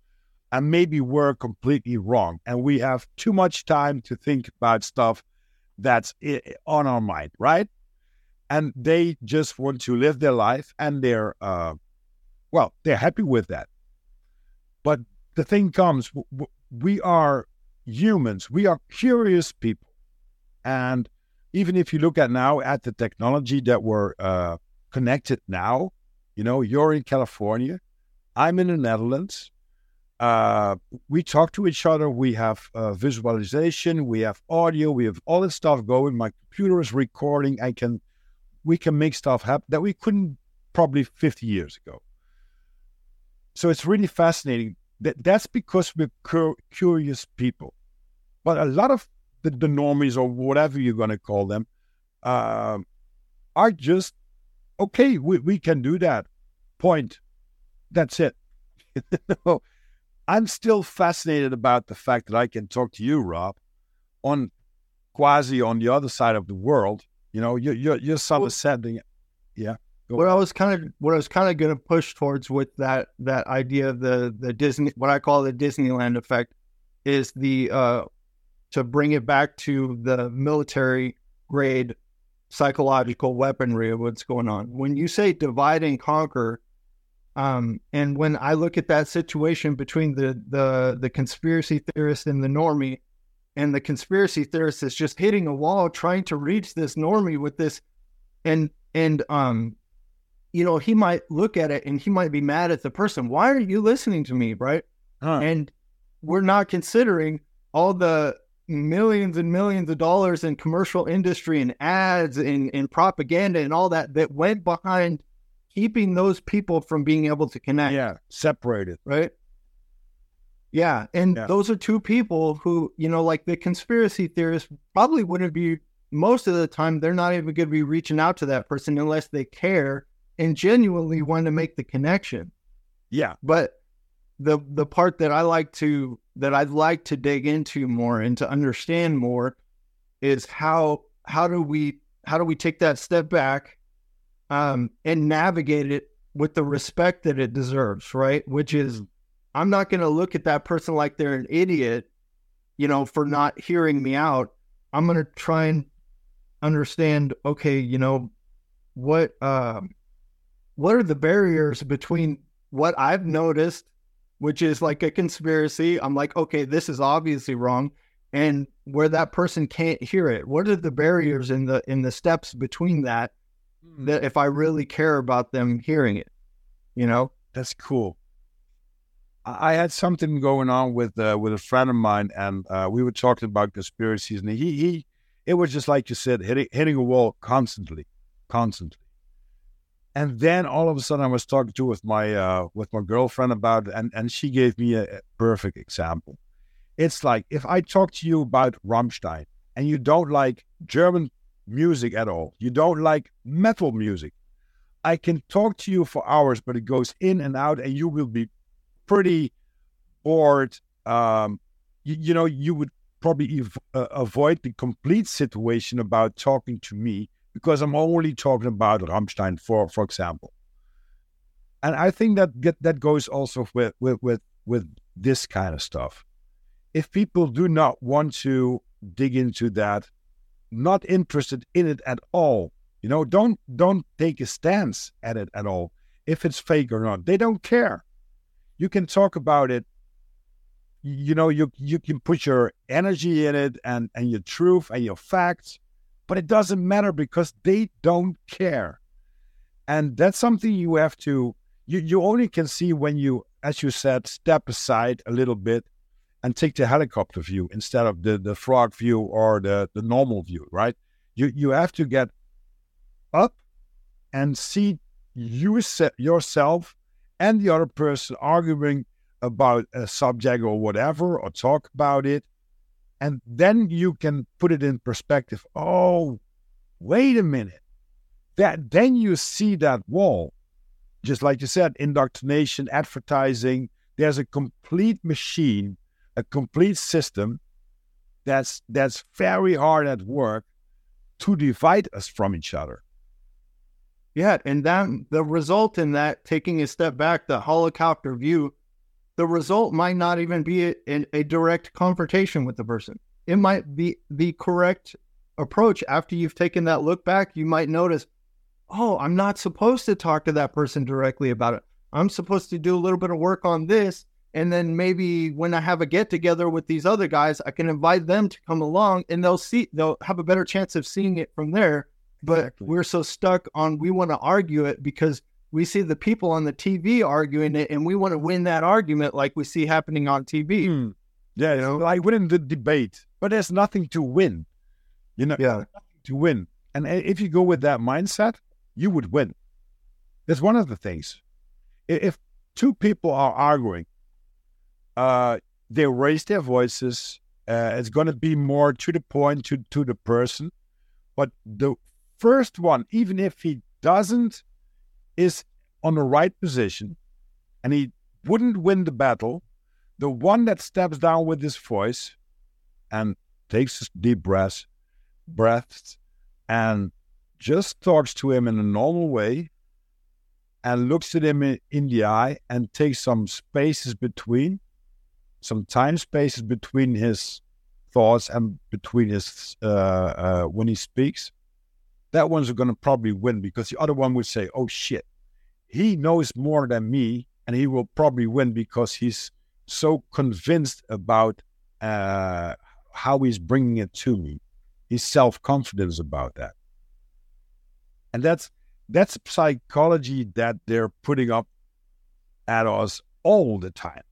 A: And maybe we're completely wrong. And we have too much time to think about stuff that's on our mind, right? And they just want to live their life and they're, uh, well, they're happy with that. But the thing comes, we are humans, we are curious people. And even if you look at now at the technology that we're uh, connected now, you know, you're in California, I'm in the Netherlands. Uh, we talk to each other. We have uh, visualization, we have audio, we have all this stuff going. My computer is recording. I can, we can make stuff happen that we couldn't probably 50 years ago. So it's really fascinating. That that's because we're cur- curious people. But a lot of the, the normies or whatever you're going to call them uh, are just okay. We we can do that. Point. That's it. I'm still fascinated about the fact that I can talk to you, Rob, on quasi on the other side of the world. You know, your your your son
B: Well-
A: is sending. Yeah. Go
B: what I was kind of what I was kind of going to push towards with that that idea of the the Disney what I call the Disneyland effect is the uh to bring it back to the military grade psychological weaponry of what's going on. When you say divide and conquer, um, and when I look at that situation between the the the conspiracy theorist and the normie, and the conspiracy theorist is just hitting a wall trying to reach this normie with this, and and um you know, he might look at it and he might be mad at the person. Why are you listening to me? Right.
A: Huh.
B: And we're not considering all the millions and millions of dollars in commercial industry and ads and, and propaganda and all that that went behind keeping those people from being able to connect.
A: yeah, separated.
B: Right. Yeah. And
A: Yeah.
B: those are two people who, you know, like the conspiracy theorists probably wouldn't be, most of the time, they're not even going to be reaching out to that person unless they care and genuinely want to make the connection.
A: Yeah,
B: But the the part that I like to that I'd like to dig into more and to understand more is how how do we how do we take that step back um, and navigate it with the respect that it deserves, right? Which is I'm not going to look at that person like they're an idiot, you know, for not hearing me out. I'm going to try and understand. Okay, you know, what um, what are the barriers between what I've noticed, which is like a conspiracy? I'm like, okay, this is obviously wrong, and where that person can't hear it. What are the barriers in the in the steps between that? That if I really care about them hearing it, you know.
A: That's cool. I had something going on with uh, with a friend of mine, and uh, we were talking about conspiracies, and he he it was just like you said, hitting hitting a wall constantly, constantly. And then all of a sudden, I was talking to with my uh, with my girlfriend about, it, and and she gave me a perfect example. It's like if I talk to you about Rammstein, and you don't like German music at all, you don't like metal music, I can talk to you for hours, but it goes in and out, and you will be pretty bored, um, you, you know, you would probably ev- uh, avoid the complete situation about talking to me because I'm only talking about Rammstein, for for example. And I think that get, that goes also with, with with with this kind of stuff. If people do not want to dig into that, not interested in it at all, you know, don't don't take a stance at it at all. If it's fake or not, they don't care. You can talk about it. You know, you you can put your energy in it and and your truth and your facts, but it doesn't matter because they don't care. And that's something you have to you you only can see when you, as you said, step aside a little bit and take the helicopter view instead of the the frog view or the the normal view, right? You you have to get up and see you yourself and the other person arguing about a subject or whatever or talk about it. And then you can put it in perspective. Oh wait a minute. That then you see that wall. Just like you said indoctrination advertising there's a complete machine a complete system that's that's very hard at work to divide us from each other
B: yeah, and that the result in that taking a step back, the helicopter view, the result might not even be a, a direct confrontation with the person. It might be the correct approach after you've taken that look back. You might notice, oh, I'm not supposed to talk to that person directly about it. I'm supposed to do a little bit of work on this. And then maybe when I have a get together with these other guys, I can invite them to come along and they'll see, they'll have a better chance of seeing it from there but exactly. we're so stuck on we want to argue it because we see the people on the TV arguing it and we want to win that argument like we see happening on TV. Mm.
A: Yeah, you know, like winning the debate, but there's nothing to win. You know,
B: yeah,
A: to win. And if you go with that mindset, you would win. That's one of the things. If two people are arguing, uh, they raise their voices. Uh, it's going to be more to the point to to the person, but the first one, even if he doesn't, is on the right position and he wouldn't win the battle, the one that steps down with his voice and takes deep breaths, breaths and just talks to him in a normal way and looks at him in, the eye and takes some spaces between, some time spaces between his thoughts and between his uh, uh, when he speaks that one's going to probably win because the other one would say, oh shit, he knows more than me and he will probably win because he's so convinced about uh, how he's bringing it to me. He's self confidence about that. And that's that's psychology that they're putting up at us all the time.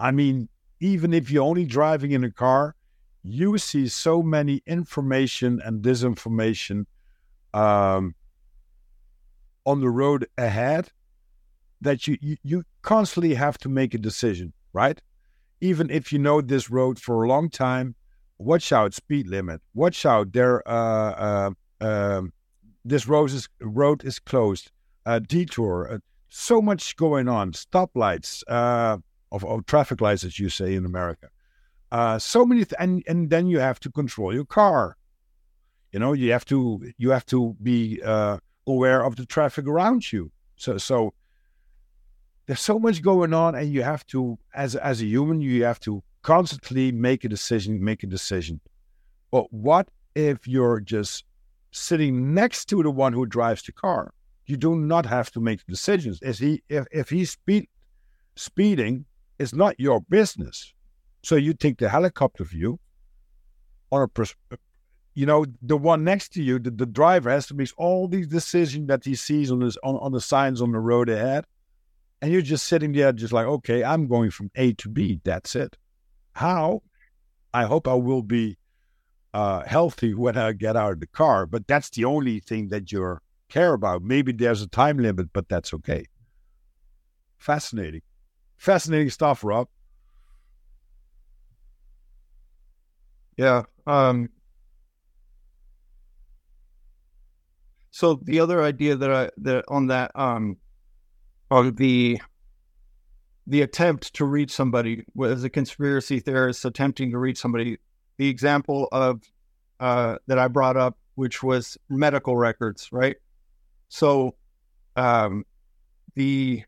A: I mean, even if you're only driving in a car, you see so many information and disinformation um, on the road ahead that you, you, you constantly have to make a decision, right? Even if you know this road for a long time, watch out speed limit. Watch out there. Uh, uh, uh, this road is road is closed. Uh, detour. Uh, so much going on. Stoplights. Uh, of, of traffic lights, as you say in America. Uh, so many, th- and and then you have to control your car. You know, you have to you have to be uh, aware of the traffic around you. So so there's so much going on, and you have to, as as a human, you have to constantly make a decision, make a decision. But what if you're just sitting next to the one who drives the car? You do not have to make decisions. Is he if if he's speed speeding, it's not your business. So you take the helicopter view on a pers- you know, the one next to you, the, the driver has to make all these decisions that he sees on his on, on the signs on the road ahead. And you're just sitting there just like, okay, I'm going from A to B. That's it. How? I hope I will be uh, healthy when I get out of the car. But that's the only thing that you care about. Maybe there's a time limit, but that's okay. Fascinating. Fascinating stuff, Rob.
B: Yeah. Um, So the other idea that I that on that um of the the attempt to reach somebody as a conspiracy theorist attempting to reach somebody. The example of uh, that I brought up, which was medical records, right? So, um, the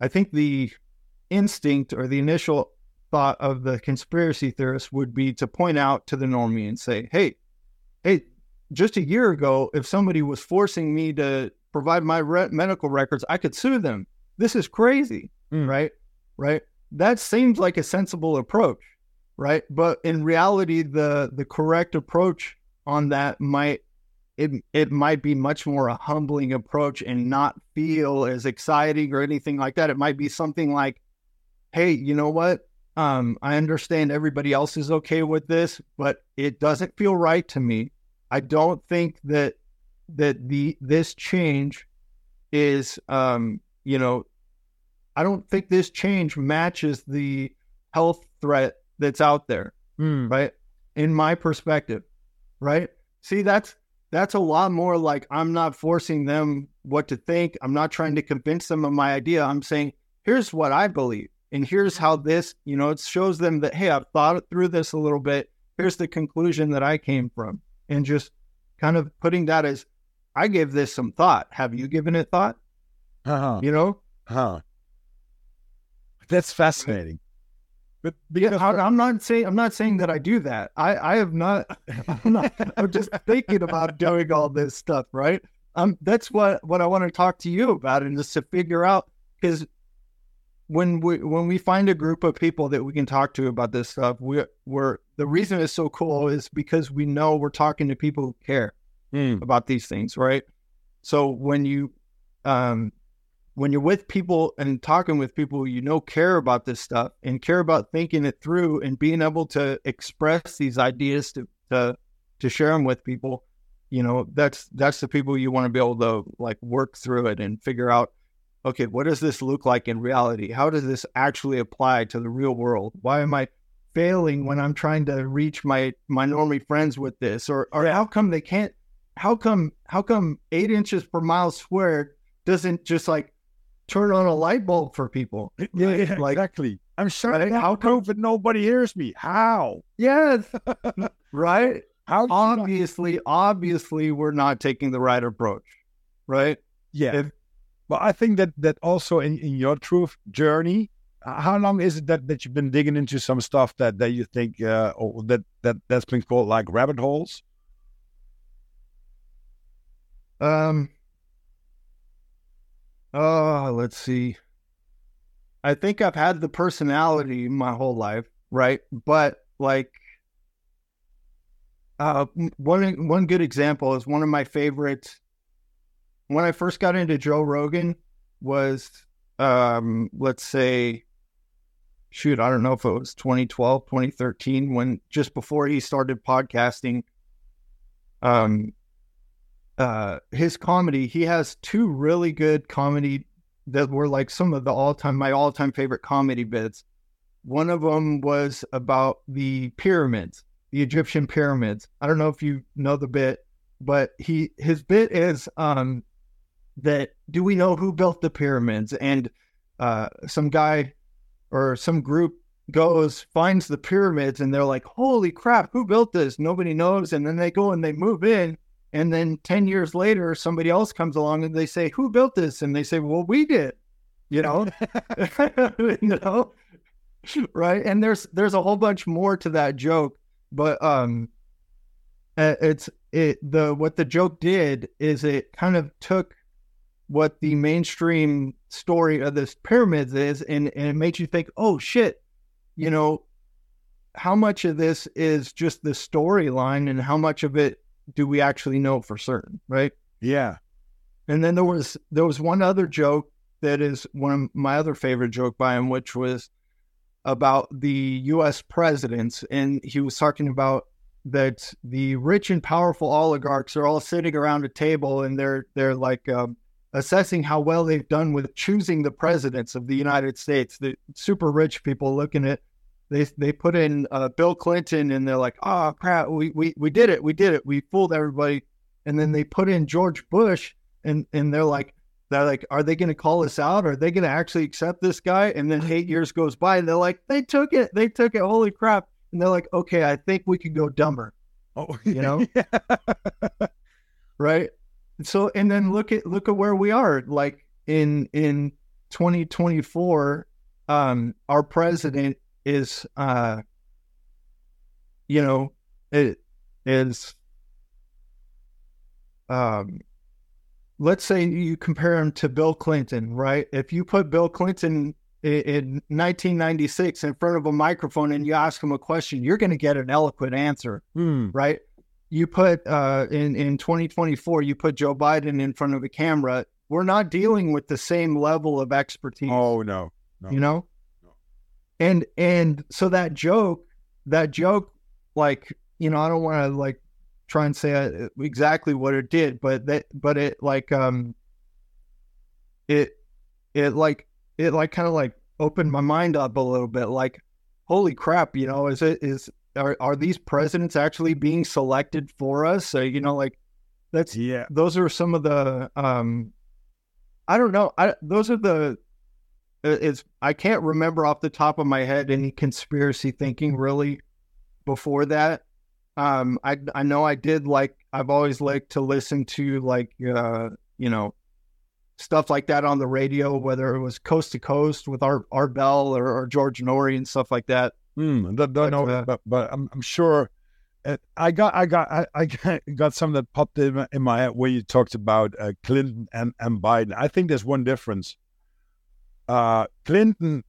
B: I think the instinct or the initial thought of the conspiracy theorist would be to point out to the normie and say, "Hey, hey, just a year ago, if somebody was forcing me to provide my re- medical records, I could sue them. This is crazy, mm. right? Right? That seems like a sensible approach, right? But in reality, the the correct approach on that might it it might be much more a humbling approach and not feel as exciting or anything like that. It might be something like, "Hey, you know what? Um, I understand everybody else is okay with this, but it doesn't feel right to me. I don't think that that the this change is um, you know, I don't think this change matches the health threat that's out there,
A: mm.
B: right? In my perspective, right? See, that's that's a lot more like I'm not forcing them what to think. I'm not trying to convince them of my idea. I'm saying, here's what I believe. And here's how this, you know, it shows them that, hey, I've thought through this a little bit. Here's the conclusion that I came from. And just kind of putting that as, I gave this some thought. Have you given it thought?
A: Uh-huh.
B: You know?
A: Huh. That's fascinating.
B: But because I, am not saying I'm not saying that I do that. I I have not. I'm not. I'm just thinking about doing all this stuff, right? Um, that's what what I want to talk to you about, and just to figure out because when we when we find a group of people that we can talk to about this stuff, we we're the reason it's so cool is because we know we're talking to people who care
A: mm.
B: about these things, right? So when you um when you're with people and talking with people you know care about this stuff and care about thinking it through and being able to express these ideas to to to share them with people, you know, that's that's the people you want to be able to like work through it and figure out okay, what does this look like in reality? How does this actually apply to the real world? Why am I failing when I'm trying to reach my my normie friends with this? Or or how come they can't? How come how come eight inches per mile squared doesn't just like turn on a light bulb for people?
A: Yeah, yeah like, exactly. I'm sure right? how come that nobody hears me? How?
B: Yes, right. How obviously, obviously, we're not taking the right approach, right?
A: Yeah. If, but I think that that also in, in your truth journey, how long is it that, that you've been digging into some stuff that, that you think uh, or that, that that's been called like rabbit holes?
B: Um. Oh, let's see. I think I've had the personality my whole life, right? But like, uh, one one good example is one of my favorite when I first got into Joe Rogan was, um, let's say, shoot, I don't know if it was 2012, 2013, when just before he started podcasting. Um, uh, his comedy, he has two really good comedy that were like some of the all time, my all time favorite comedy bits. One of them was about the pyramids, the Egyptian pyramids. I don't know if you know the bit, but he his bit is um that do we know who built the pyramids? And uh, some guy or some group goes, finds the pyramids, and they're like, holy crap, who built this? Nobody knows. And then they go and they move in. And then 10 years later, somebody else comes along and they say, Who built this? And they say, Well, we did, you know, you know, right. And there's, there's a whole bunch more to that joke, but, um, it's, it, the, what the joke did is it kind of took what the mainstream story of this pyramids is, and, and it makes you think, oh shit, you know, how much of this is just the storyline and how much of it do we actually know for certain, right?
A: Yeah.
B: And then there was there was one other joke that is one of my other favorite joke by him, which was about the U.S. presidents, and he was talking about that the rich and powerful oligarchs are all sitting around a table, and they're they're like um, assessing how well they've done with choosing the presidents of the United States. The super rich people looking at they they put in uh, Bill Clinton and they're like, oh crap, we, we we did it, we did it, we fooled everybody. And then they put in George Bush and and they're like, They're like, are they going to call us out? Are they going to actually accept this guy? And then eight years goes by, and they're like, they took it, they took it. Holy crap! And they're like, okay, I think we could go dumber.
A: Oh,
B: You know? right so and then look at look at where we are like in in 2024 um our president is uh you know it is um let's say you compare him to Bill Clinton right if you put Bill Clinton in, in 1996 in front of a microphone and you ask him a question you're going to get an eloquent answer
A: Hmm.
B: right? You put uh, in in 2024, you put Joe Biden in front of a camera. We're not dealing with the same level of expertise,
A: Oh no. no.
B: you know.
A: No.
B: And and so that joke, that joke, like you know, I don't want to like try and say uh, exactly what it did, but that but it like um, it it like it like kind of like opened my mind up a little bit. Like, holy crap, you know, is it is are are these presidents actually being selected for us? So you know, like that's
A: Yeah.
B: those are some of the um I don't know. I those are the it's I can't remember off the top of my head any conspiracy thinking really before that. Um I I know I did like I've always liked to listen to like uh you know stuff like that on the radio, whether it was coast to coast with Art Art Bell or, or George Noory and stuff like that.
A: Hmm. Don't, know,
B: uh,
A: but but I'm I'm sure. Uh, I got I got I, I got- some that popped in my, in my head where you talked about uh, Clinton and and Biden. I think there's one difference. Uh, Clinton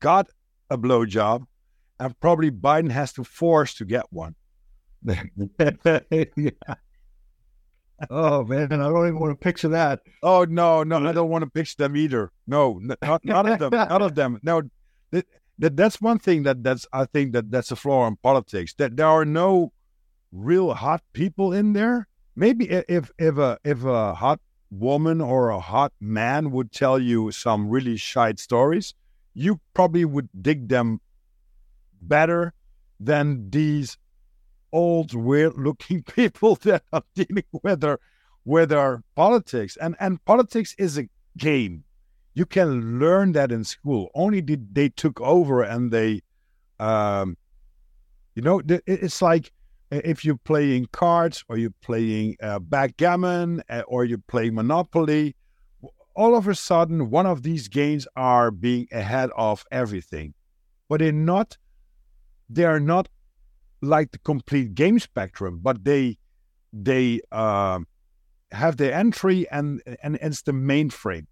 A: got a blowjob, and probably Biden has to force to get one.
B: yeah. Oh man, I don't even want to picture that.
A: Oh no, no, I don't want to picture them either. No, not none of them, none of them. No, that, that that's one thing that that's I think that that's a flaw in politics. That there are no real hot people in there. Maybe if if a if a hot woman or a hot man would tell you some really shite stories, you probably would dig them better than these old weird looking people that are dealing with their with their politics and and politics is a game you can learn that in school only did they took over and they um you know it's like uh, if you're playing cards or you're playing uh, backgammon uh, or you're playing monopoly all of a sudden one of these games are being ahead of everything but they're not they're not like the complete game spectrum, but they they um, have the entry and and it's the mainframe.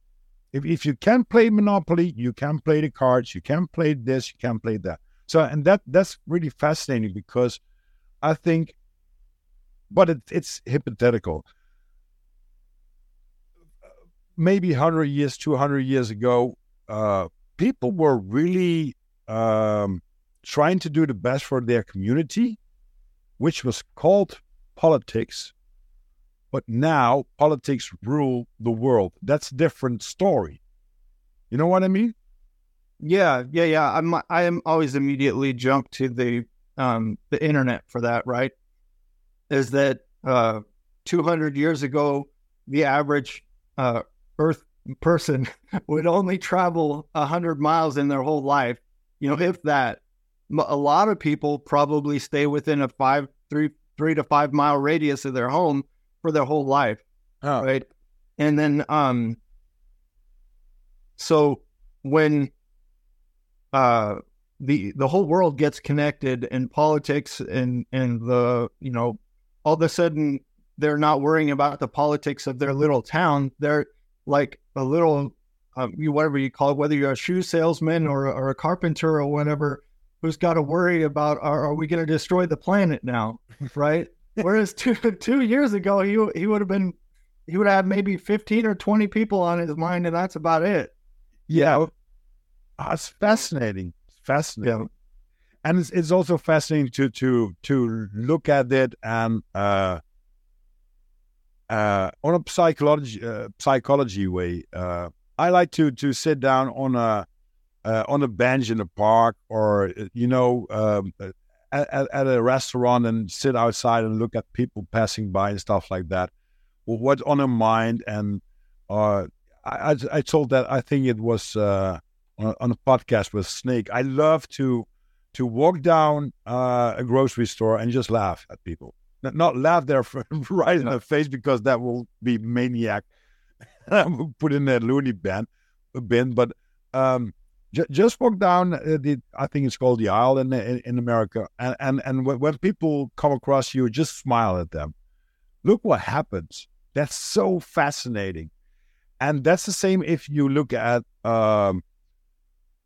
A: If if you can play Monopoly, you can play the cards, you can play this, you can play that. So and that that's really fascinating because I think, but it, it's hypothetical. Maybe hundred years, two hundred years ago, uh, people were really um, trying to do the best for their community, which was called politics. But now politics rule the world. That's a different story. You know what I mean?
B: Yeah, yeah, yeah. I'm I am always immediately jump to the um the internet for that, right? Is that uh 200 years ago the average uh earth person would only travel 100 miles in their whole life, you know, if that. A lot of people probably stay within a 5 3 3 to 5 mile radius of their home for their whole life
A: Oh,
B: right? And then um so when uh the the whole world gets connected and politics and and the you know all of a sudden they're not worrying about the politics of their little town. They're like a little um, you whatever you call it whether you're a shoe salesman or, or a carpenter or whatever who's got to worry about are, are we going to destroy the planet now? Right whereas two two years ago he he would have been he would have maybe 15 or 20 people on his mind and that's about it
A: yeah. Ah, It's fascinating. Fascinating. And it's, it's also fascinating to to to look at it and uh, uh, on a psychology uh, psychology way. Uh, I like to to sit down on a uh, on a bench in a park or uh, you know um, at, at- a restaurant and sit outside and look at people passing by and stuff like that. what's on her mind. And uh, I, I told that I think it was uh, on a podcast with Snake. I love to to walk down uh, a grocery store and just laugh at people. Not, laugh there right in the face because that will be maniac. Put in that loony bin, bin. But um, j- just walk down uh, the. I think it's called the aisle in in, in America, and and and when, people come across you, just smile at them. Look what happens. That's so fascinating, and that's the same if you look at um,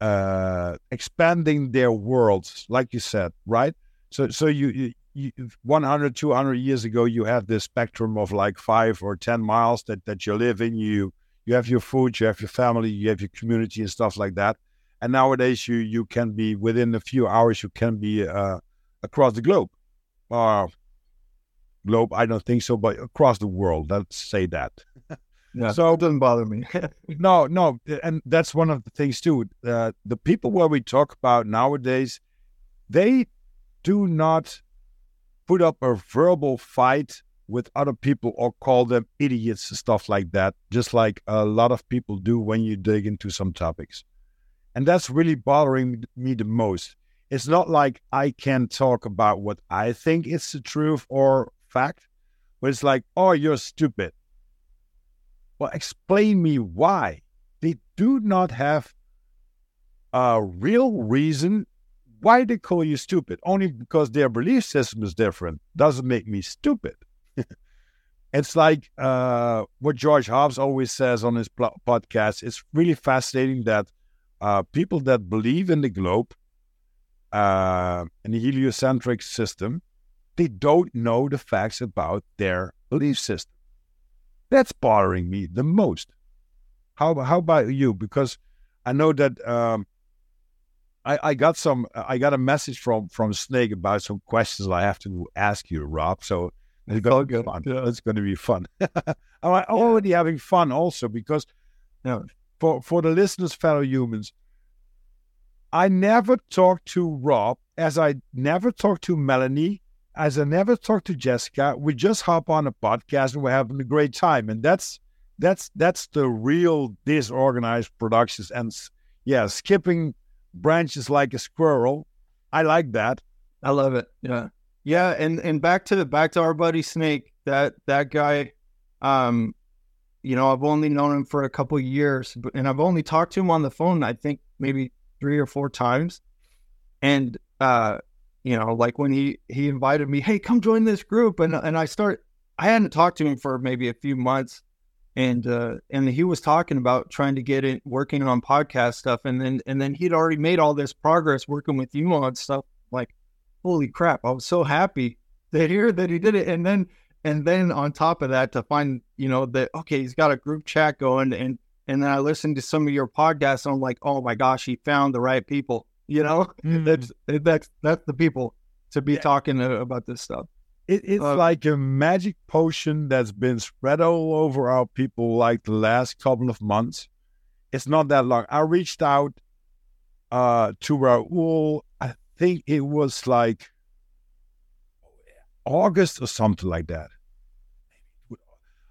A: uh, expanding their worlds, like you said, right? So, so you, you, you 100, 200 years ago, you had this spectrum of like five or 10 miles that, that you live in. You, you have your food, you have your family, you have your community and stuff like that. And nowadays, you, you can be within a few hours, you can be uh, across the globe. Uh, globe, I don't think so, but across the world. Let's say that.
B: Yeah, so it doesn't bother me.
A: no, no, and that's one of the things too. Uh, the people where we talk about nowadays, they do not put up a verbal fight with other people or call them idiots, stuff like that. Just like a lot of people do when you dig into some topics, and that's really bothering me the most. It's not like I can talk about what I think is the truth or fact, but it's like, oh, you're stupid well, explain me why. They do not have a real reason why they call you stupid. Only because their belief system is different doesn't make me stupid. it's like uh, what George Hobbs always says on his pl- podcast. It's really fascinating that uh, people that believe in the globe uh, and the heliocentric system, they don't know the facts about their belief system. That's bothering me the most. How how about you? Because I know that um, I, I got some I got a message from from Snake about some questions I have to ask you, Rob. So it's going to be fun. Yeah. It's going to be fun. I'm already having fun also because you know, for for the listeners, fellow humans, I never talked to Rob as I never talked to Melanie as I never talked to Jessica, we just hop on a podcast and we're having a great time. And that's that's that's the real disorganized productions. And yeah, skipping branches like a squirrel. I like that.
B: I love it. Yeah. Yeah. And and back to the back to our buddy Snake, that that guy, um, you know, I've only known him for a couple years, and I've only talked to him on the phone, I think maybe three or four times. And uh you know, like when he he invited me, hey, come join this group, and and I start. I hadn't talked to him for maybe a few months, and uh, and he was talking about trying to get it working on podcast stuff, and then and then he'd already made all this progress working with you on stuff. Like, holy crap! I was so happy to hear that he did it, and then and then on top of that, to find you know that okay, he's got a group chat going, and and then I listened to some of your podcasts, and I'm like, oh my gosh, he found the right people you know, mm. that's that's that's the people to be yeah. talking about this stuff.
A: It, it's uh, like a magic potion that's been spread all over our people like the last couple of months. It's not that long. I reached out uh, to Raul. I think it was like August or something like that.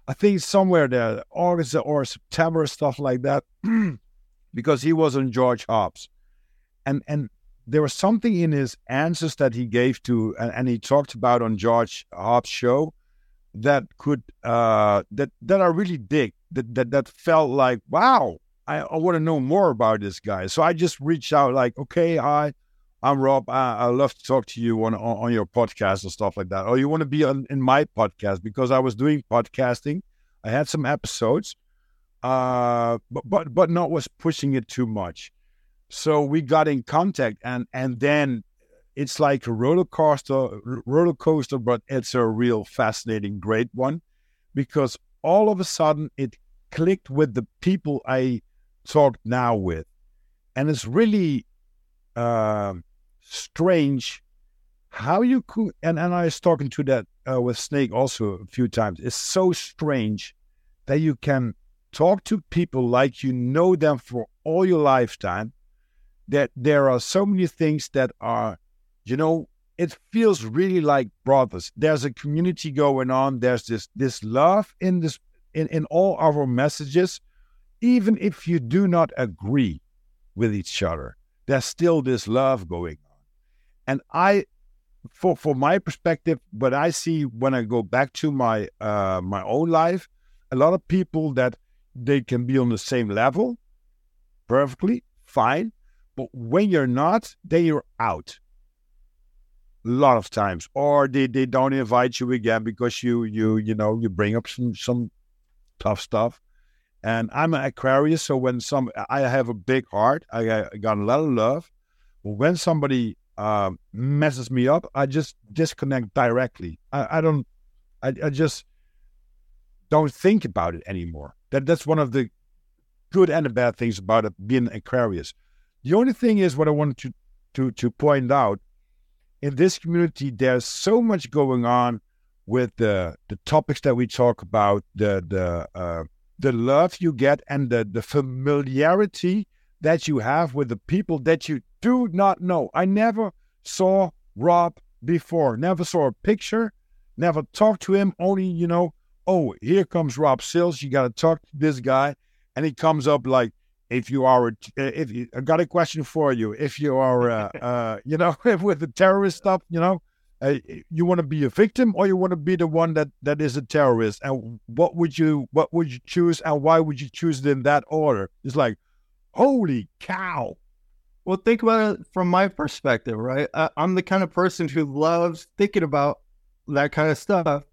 A: I think somewhere there, August or September, stuff like that, because he was on George Hobbs. And and there was something in his answers that he gave to and, and he talked about on George Hobbs' show that could uh, that that I really dig that that that felt like wow I, I want to know more about this guy. So I just reached out like okay hi I'm Rob. I, I love to talk to you on, on, on your podcast and stuff like that. Or you want to be on in my podcast? Because I was doing podcasting. I had some episodes uh but but but not was pushing it too much. So we got in contact, and and then it's like a roller coaster, roller coaster, but it's a real fascinating, great one, because all of a sudden it clicked with the people I talk now with, and it's really uh, strange how you could. And and I was talking to that uh, with Snake also a few times. It's so strange that you can talk to people like you know them for all your lifetime that there are so many things that are, you know, it feels really like brothers. There's a community going on. There's this this love in this in, in all our messages, even if you do not agree with each other. There's still this love going. And I for for my perspective, what I see when I go back to my uh my own life, a lot of people that they can be on the same level perfectly fine. But when you're not, then you're out. A lot of times. Or they, they don't invite you again because you you you know you bring up some some tough stuff. And i'm an aquarius so when some i have a big heart. I, I got a lot of love. But when somebody uh, messes me up i just disconnect directly. I, I don't I, I just don't think about it anymore. That that's one of the good and the bad things about it being aquarius. The only thing is what i wanted to to to point out in this community, there's so much going on with the the topics that we talk about, the the uh, the love you get, and the the familiarity that you have with the people that you do not know. I never saw Rob before, never saw a picture, never talked to him. Only you know, oh, here comes Rob Sills. You got to talk to this guy, and he comes up like if you are, if you, I got a question for you, if you are, uh, uh, you know, with the terrorist stuff, you know, uh, you want to be a victim or you want to be the one that that is a terrorist, and what would you, what would you choose, and why would you choose it in that order? It's like, holy cow!
B: Well, think about it from my perspective, right? I, I'm the kind of person who loves thinking about that kind of stuff.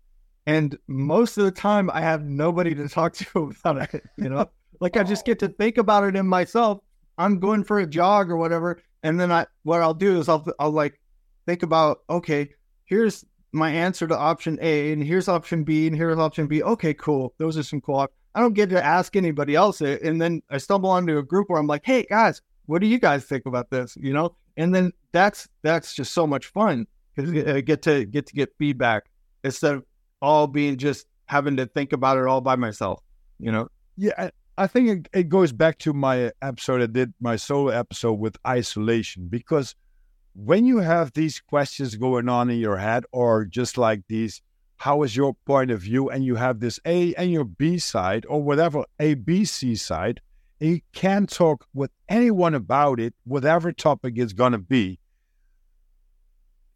B: And most of the time, I have nobody to talk to about it, you know? Like I just get to think about it in myself. I'm going for a jog or whatever, and then I what I'll do is I'll I'll like think about okay, here's my answer to option A, and here's option B, and here's option B. Okay, cool. Those are some cool. I don't get to ask anybody else it, and then I stumble onto a group where I'm like, hey guys, what do you guys think about this? You know, and then that's that's just so much fun because I uh, get to get to get feedback instead of all being just having to think about it all by myself. You know.
A: Yeah, I think it, it, goes back to my episode I did, my solo episode with isolation, because when you have these questions going on in your head, or just like these, how is your point of view, and you have this A and your B side, or whatever A, B, C side, and you can't talk with anyone about it, whatever topic it's going to be,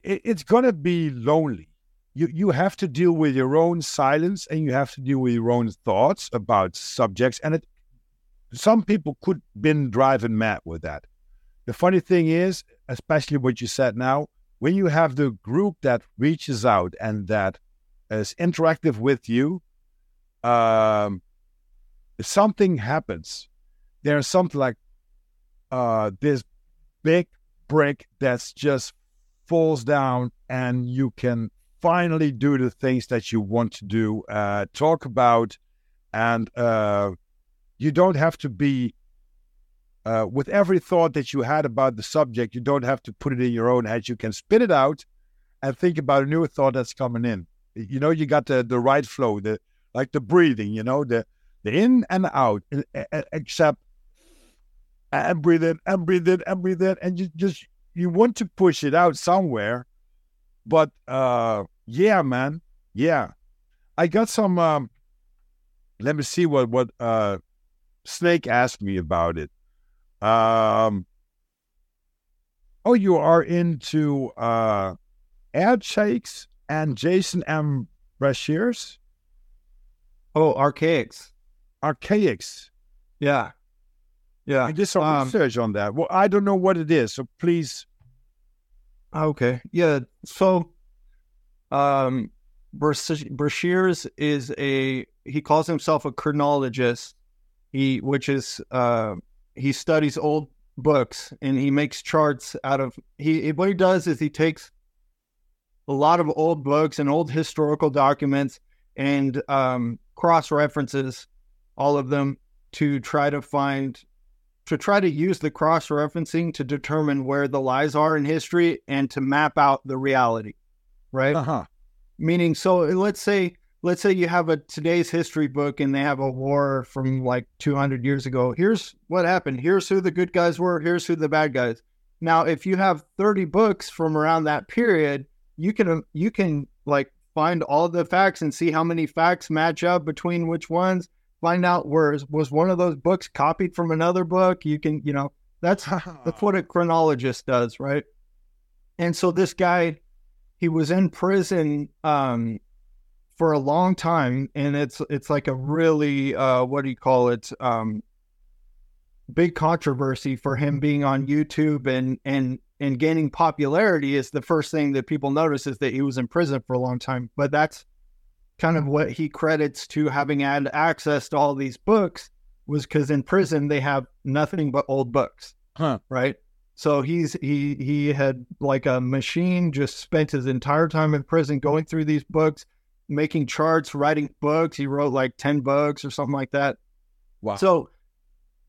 A: it, it's going to be lonely. You you have to deal with your own silence and you have to deal with your own thoughts about subjects and it some people could been driving mad with that. The funny thing is especially what you said now when you have the group that reaches out and that is interactive with you um, something happens there's something like uh, this big brick that's just falls down and you can finally do the things that you want to do, uh, talk about, and uh, you don't have to be uh, with every thought that you had about the subject. You don't have to put it in your own head. You can spit it out and think about a new thought that's coming in. You know, you got the the right flow, the like the breathing. You know, the the in and out, except and breathe in and breathe in and breathe in, and you just you want to push it out somewhere, but uh, yeah, man. Yeah. I got some um let me see what what uh Snake asked me about it. Um Oh, you are into uh ad shakes and Jason M. Breshears?
B: Oh, Archaix.
A: Archaix.
B: Yeah. Yeah.
A: I did some um, research on that. Well, I don't know what it is, so please.
B: Okay. Yeah. So um, Breshears is a he calls himself a chronologist. He which is uh, he studies old books and he makes charts out of he what he does is he takes a lot of old books and old historical documents and um, cross references all of them to try to find to try to use the cross referencing to determine where the lies are in history and to map out the reality right?
A: Uh-huh.
B: Meaning, so let's say let's say you have a today's history book and they have a war from like 200 years ago. Here's what happened. Here's who the good guys were. Here's who the bad guys. Now, if you have 30 books from around that period, you can you can like find all the facts and see how many facts match up between which ones. Find out where was one of those books copied from another book. You can, you know, that's that's what a chronologist does, right? And so this guy, he was in prison um, for a long time, and it's it's like a really uh, what do you call it? Um, big controversy for him being on YouTube and and and gaining popularity is the first thing that people notice is that he was in prison for a long time. But that's kind of what he credits to having had access to all these books was because in prison they have nothing but old books,
A: Huh.
B: right? So he's he he had like a machine just spent his entire time in prison going through these books, making charts, writing books. He wrote like ten books or something like that.
A: Wow.
B: So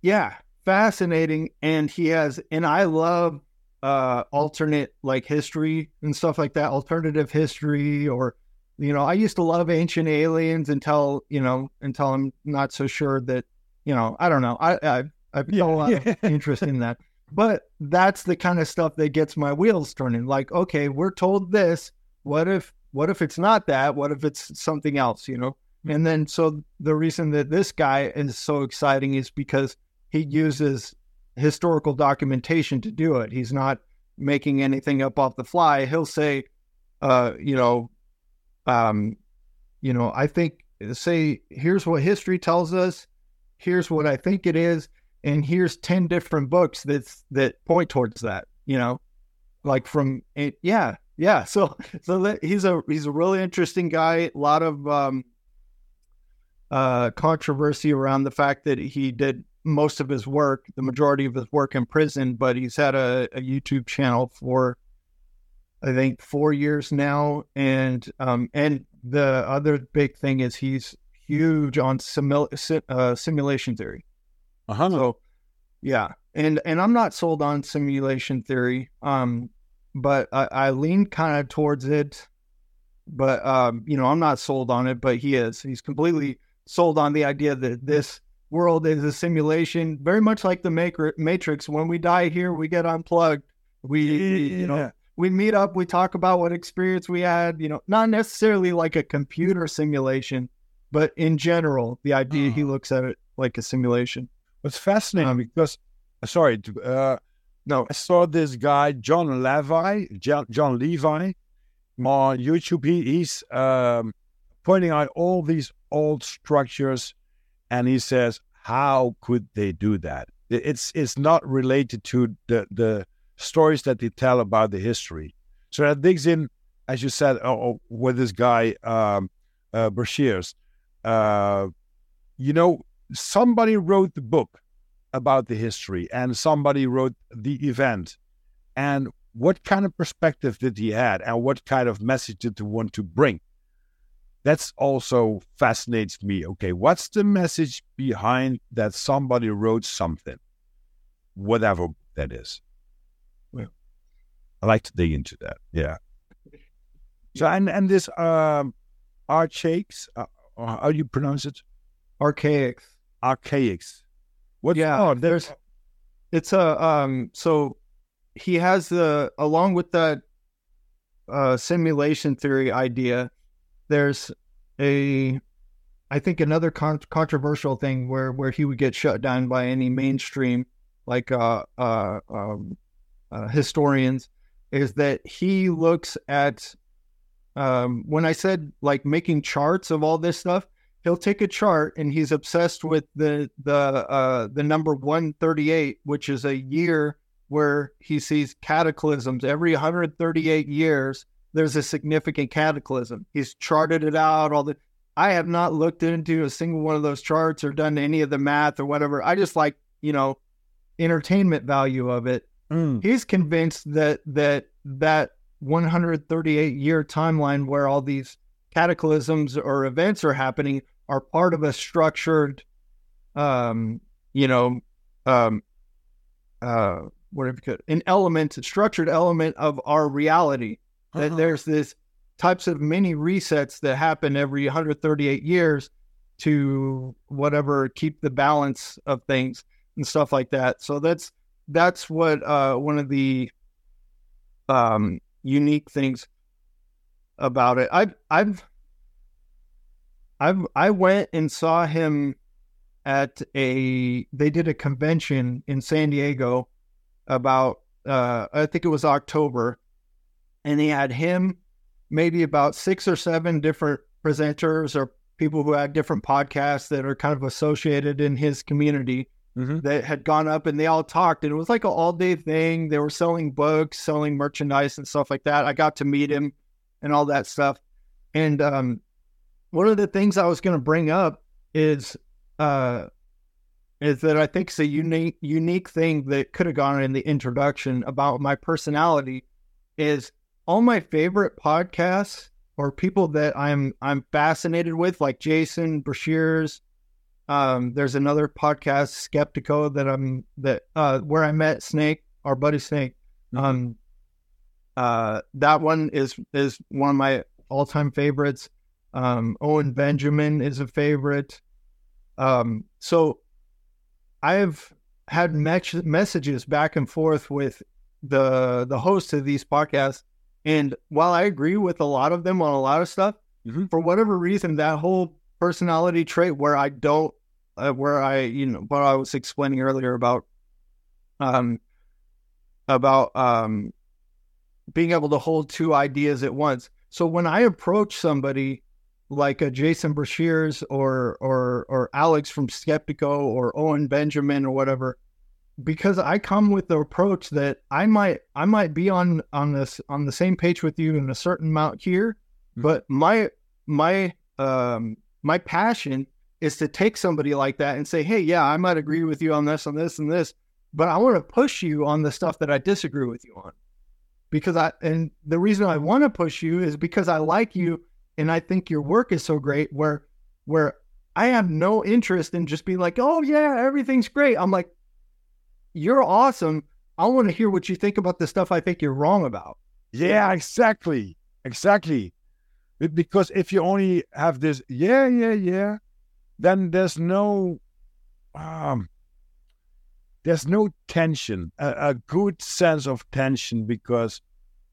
B: yeah, fascinating. And he has and I love uh alternate like history and stuff like that, alternative history or you know, I used to love ancient aliens until, you know, until I'm not so sure that, you know, I don't know. I I I've got a lot
A: Yeah.
B: of interest in that. But that's the kind of stuff that gets my wheels turning. Like, okay, we're told this. What if what if it's not that? What if it's something else, you know? And then so the reason that this guy is so exciting is because he uses historical documentation to do it. He's not making anything up off the fly. He'll say, uh, you know, um, you know, I think say here's what history tells us, here's what I think it is, and here's 10 different books that's that point towards that, you know. Like from it, yeah, yeah. So so that, he's a he's a really interesting guy. A lot of um uh controversy around the fact that he did most of his work, the majority of his work in prison, but he's had a, a YouTube channel for I think four years now, and um, and the other big thing is he's huge on uh, simulation theory.
A: Uh-huh.
B: So, yeah, and and I'm not sold on simulation theory, um, but I, I lean kind of towards it. But um, you know, I'm not sold on it, but he is. He's completely sold on the idea that this world is a simulation, very much like the Matrix. When we die here, we get unplugged. We, you know,
A: Yeah.
B: we meet up, we talk about what experience we had, you know, not necessarily like a computer simulation, but in general, the idea he
A: Ah.
B: looks at it like a simulation.
A: It's fascinating
B: Um,
A: because, sorry, uh,
B: No,
A: I saw this guy John Levi, John, John Levi, on YouTube. He, he's um, pointing out all these old structures, and he says, "How could they do that? It's it's not related to the the stories that they tell about the history." So that digs in, as you said, oh, oh, with this guy um, uh, Breshears. Uh, you know, somebody wrote the book about the history and somebody wrote the event and what kind of perspective did he had and what kind of message did he want to bring that's also fascinates me. Okay what's the message behind that somebody wrote something? Whatever that is.
B: Well.
A: i like to dig into that yeah. So and and this um Archaix uh, uh, how do you pronounce it?
B: Archaix.
A: Archaix. What
B: Yeah,
A: oh,
B: there's it's a um so he has the along with that uh simulation theory idea there's a i think another con- controversial thing where where he would get shut down by any mainstream like uh uh, um, uh historians is that he looks at um when i said like making charts of all this stuff he'll take a chart and he's obsessed with the the uh the number 138 which is a year where he sees cataclysms every 138 years there's a significant cataclysm. He's charted it out all the i have not looked into a single one of those charts or done any of the math or whatever. I just like you know entertainment value of it.
A: Mm.
B: he's convinced that that that 138 year timeline where all these cataclysms or events are happening are part of a structured um you know um uh whatever you could an element a structured element of our reality that
A: Uh-huh.
B: there's this types of mini resets that happen every 138 years to whatever keep the balance of things and stuff like that so that's that's what uh, one of the um, unique things about it. I've I've I've I went and saw him at a they did a convention in San Diego about uh, I think it was October, and they had him maybe about six or seven different presenters or people who had different podcasts that are kind of associated in his community mm-hmm. that had gone up and they all talked and it was like an all day thing. They were selling books, selling merchandise and stuff like that. I got to meet him and all that stuff. And um, one of the things I was going to bring up is uh, is that I think it's a unique unique thing that could have gone in the introduction about my personality is all my favorite podcasts or people that I'm I'm fascinated with, like Jason Breshears. Um, there's another podcast, Skeptico, that I'm that uh, where I met Snake, our buddy Snake. Mm-hmm. Um, uh, that one is is one of my all time favorites. Um, Owen Benjamin is a favorite. Um, so I've had me- messages back and forth with the the host of these podcasts, and while I agree with a lot of them on a lot of stuff, mm-hmm. for whatever reason, that whole personality trait where I don't, uh, where I, you know, what I was explaining earlier about, um, about um, being able to hold two ideas at once. So when I approach somebody like a Jason Breshears or or or Alex from Skeptico or Owen Benjamin or whatever, because I come with the approach that I might I might be on on this on the same page with you in a certain amount here, mm-hmm. but my my um my passion is to take somebody like that and say, hey, yeah, I might agree with you on this, on this, and this, but I want to push you on the stuff that I disagree with you on. Because I and the reason I want to push you is because I like you and I think your work is so great where where I have no interest in just being like, oh yeah, everything's great. I'm like, you're awesome. I want to hear what you think about the stuff I think you're wrong about.
A: Yeah, exactly. Exactly. Because if you only have this, yeah, yeah, yeah, then there's no um there's no tension, a, a good sense of tension because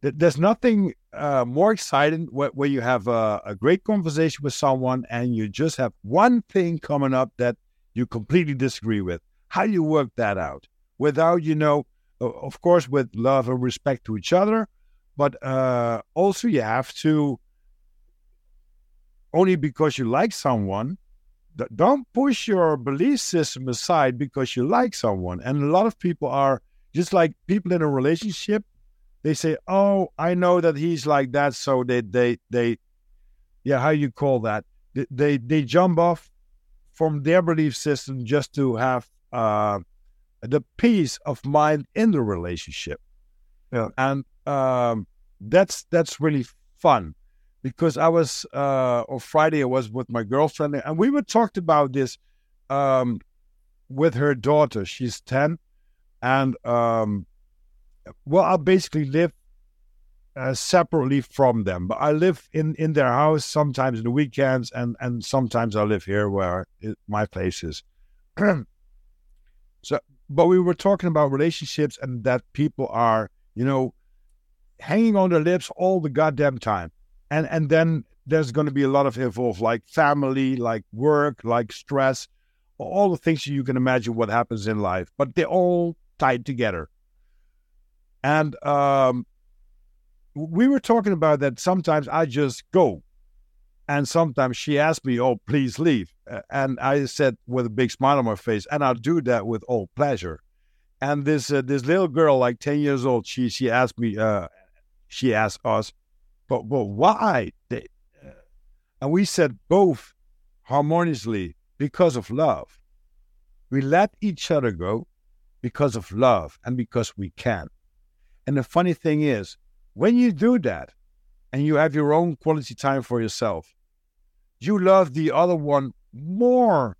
A: there's nothing uh, more exciting where, where you have a, a, great conversation with someone and you just have one thing coming up that you completely disagree with. How do you work that out without, you know, of course, with love and respect to each other, but uh, also you have to, only because you like someone, don't push your belief system aside because you like someone. And a lot of people are just like people in a relationship they say, "Oh, I know that he's like that," so they they they, yeah, how you call that? They they, they jump off from their belief system just to have uh, the peace of mind in the relationship. Yeah, and um, that's that's really fun because I was uh, on Friday I was with my girlfriend and we were talked about this um, with her daughter. She's ten, and um, well, I basically live uh, separately from them, but I live in, in their house sometimes in the weekends, and, and sometimes I live here where it, my place is. so, but we were talking about relationships and that people are, you know, hanging on their lips all the goddamn time, and and then there's going to be a lot of involved, like family, like work, like stress, all the things you can imagine what happens in life, but they're all tied together. And um, we were talking about that sometimes I just go. And sometimes she asked me, Oh, please leave. And I said with a big smile on my face, and I'll do that with all pleasure. And this uh, this little girl, like 10 years old, she she asked me, uh, she asked us, but, but why? Uh, and we said both harmoniously because of love. We let each other go because of love and because we can. And the funny thing is, when you do that and you have your own quality time for yourself, you love the other one more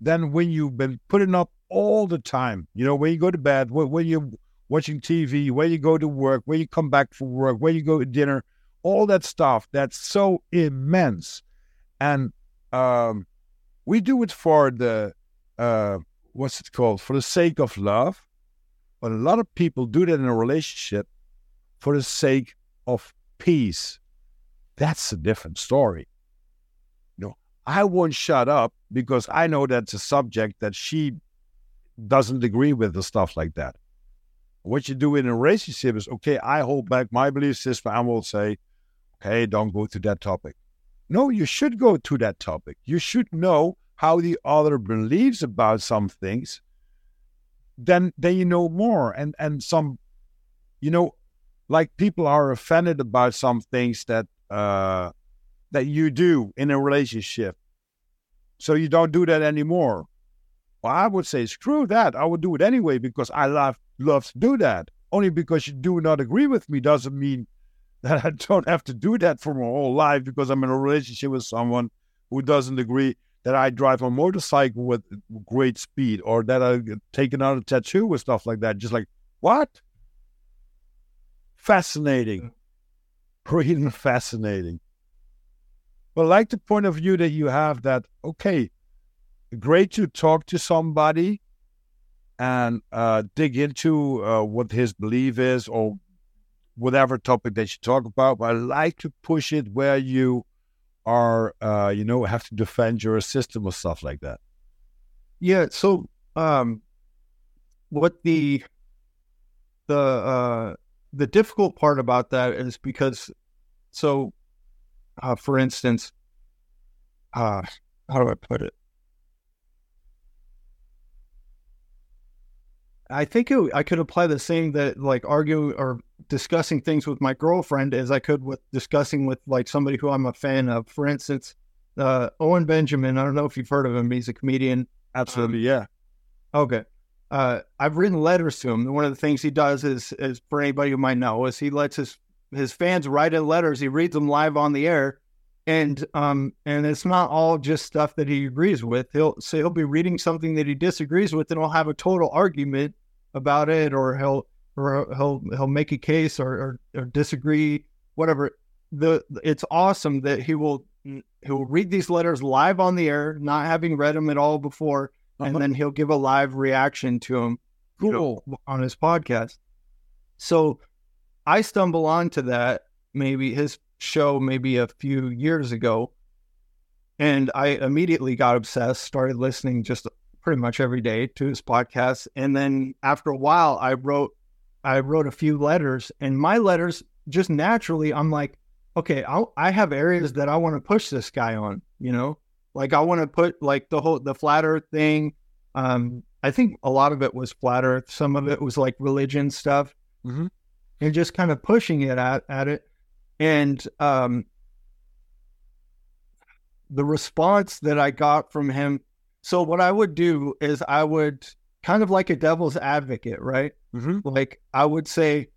A: than when you've been putting up all the time. You know, when you go to bed, when you're watching TV, when you go to work, when you come back from work, when you go to dinner, all that stuff that's so immense. And um, we do it for the, uh, what's it called? For the sake of love But a lot of people do that in a relationship for the sake of peace. That's a different story. You know, I won't shut up because I know that's a subject that she doesn't agree with or stuff like that. What you do in a relationship is okay, I hold back my belief system and will say, okay, don't go to that topic. No, you should go to that topic. You should know how the other believes about some things. Then then you know more. And and some you know, like people are offended about some things that uh that you do in a relationship. So you don't do that anymore. Well, I would say screw that. I would do it anyway because I love love to do that. Only because you do not agree with me doesn't mean that I don't have to do that for my whole life because I'm in a relationship with someone who doesn't agree that I drive a motorcycle with great speed or that I take another tattoo or stuff like that. Just like, what? Fascinating. Really fascinating. But I like the point of view that you have that, okay, great to talk to somebody and uh, dig into uh, what his belief is or whatever topic that you talk about. But I like to push it where you are, uh, you know, have to defend your system or stuff like that.
B: Yeah. So, um, what the the uh, the difficult part about that is because, so, uh, for instance, uh, how do I put it? I think it, I could apply the same that like argue or discussing things with my girlfriend as I could with discussing with like somebody who I'm a fan of. For instance, uh, Owen Benjamin. I don't know if you've heard of him. He's a comedian.
A: Absolutely, um, yeah.
B: Okay. Uh, I've written letters to him. One of the things he does is, is for anybody who might know, is he lets his his fans write in letters. He reads them live on the air, and um and it's not all just stuff that he agrees with. He'll so he'll be reading something that he disagrees with, and he'll have a total argument about it, or he'll or he'll he'll make a case or, or, or disagree, whatever. The it's awesome that he will he will read these letters live on the air, not having read them at all before. And then he'll give a live reaction to them
A: cool.
B: Know, on his podcast. So I stumble onto that maybe his show maybe a few years ago, and I immediately got obsessed, started listening just pretty much every day to his podcast, and then after a while, I wrote I wrote a few letters, and my letters just naturally, I'm like, okay, I'll, I have areas that I want to push this guy on. You know, like I want to put like the whole the flat Earth thing. Um, I think a lot of it was flat Earth. Some of it was like religion stuff,
A: mm-hmm.
B: and just kind of pushing it at at it. And um, the response that I got from him. So what I would do is I would kind of like a devil's advocate, right?
A: Mm-hmm.
B: Like I would say,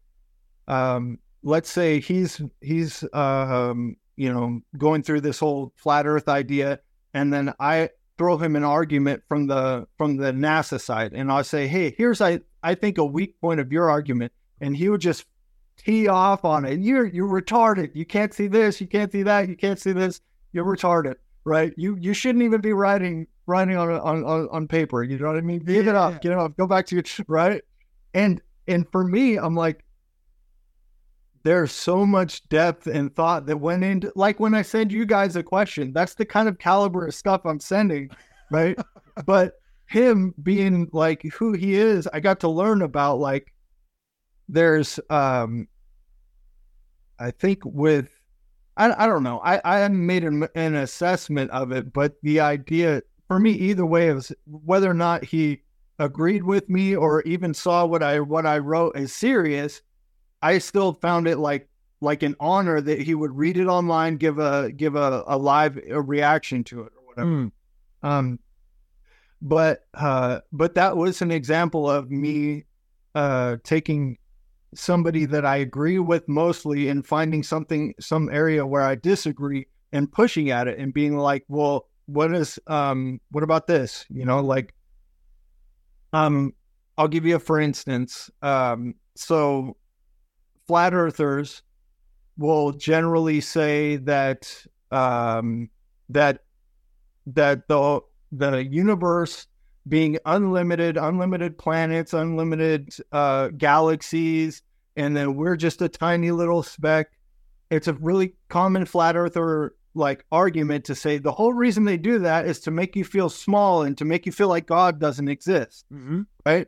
B: um, let's say he's he's um, you know going through this whole flat Earth idea, and then I throw him an argument from the from the NASA side, and I'll say, hey, here's I I think a weak point of your argument, and he would just tee off on it. You're you're retarded. You can't see this. You can't see that. You can't see this. You're retarded, right? You you shouldn't even be writing writing on on on paper. You know what I mean? Give yeah. it up. Get it up. Go back to your right. And and for me, I'm like, there's so much depth and thought that went into like when I send you guys a question, that's the kind of caliber of stuff I'm sending, right? but him being like who he is, I got to learn about like there's um I think with I, I don't know. I, I haven't made an, an assessment of it, but the idea for me either way is whether or not he agreed with me or even saw what I what I wrote as serious, I still found it like like an honor that he would read it online, give a give a, a live a reaction to it or whatever. Mm. Um, but uh, but that was an example of me uh, taking somebody that I agree with mostly and finding something some area where I disagree and pushing at it and being like, well, what is um what about this? You know, like um, I'll give you a for instance. Um, so flat earthers will generally say that um, that that the the universe being unlimited, unlimited planets, unlimited uh, galaxies, and then we're just a tiny little speck. It's a really common flat earther like argument to say the whole reason they do that is to make you feel small and to make you feel like God doesn't exist,
A: Mm-hmm.
B: right?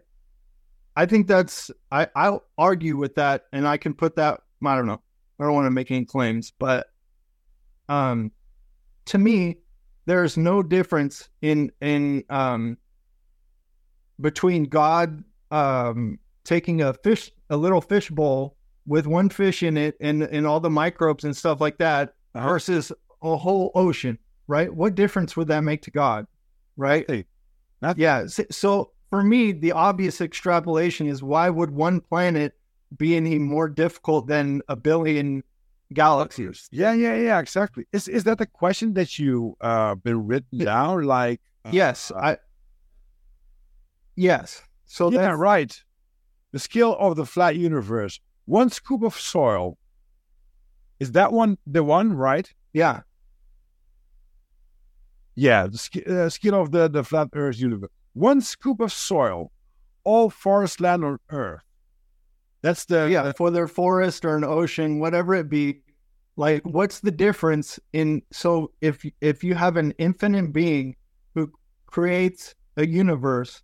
B: I think that's I I'll argue with that, and I can put that. I don't know. I don't want to make any claims, but um, to me, there's no difference in in um between God um taking a fish a little fish bowl with one fish in it and and all the microbes and stuff like that
A: Uh-huh.
B: versus a whole ocean, right? What difference would that make to God, right?
A: Hey.
B: Yeah. So for me, the obvious extrapolation is why would one planet be any more difficult than a billion galaxies?
A: Yeah, yeah, yeah, exactly. Is is that the question that you uh been written down? Like uh,
B: Yes, I. Yes. So
A: yeah,
B: that's
A: right. The scale of the flat universe. One scoop of soil. Is that one the one, right?
B: yeah,
A: Yeah, the sc- uh, scale of the, the flat Earth universe. One scoop of soil, all forest land on Earth. That's the
B: yeah. For their forest or an ocean, whatever it be, like what's the difference in? So if if you have an infinite being who creates a universe,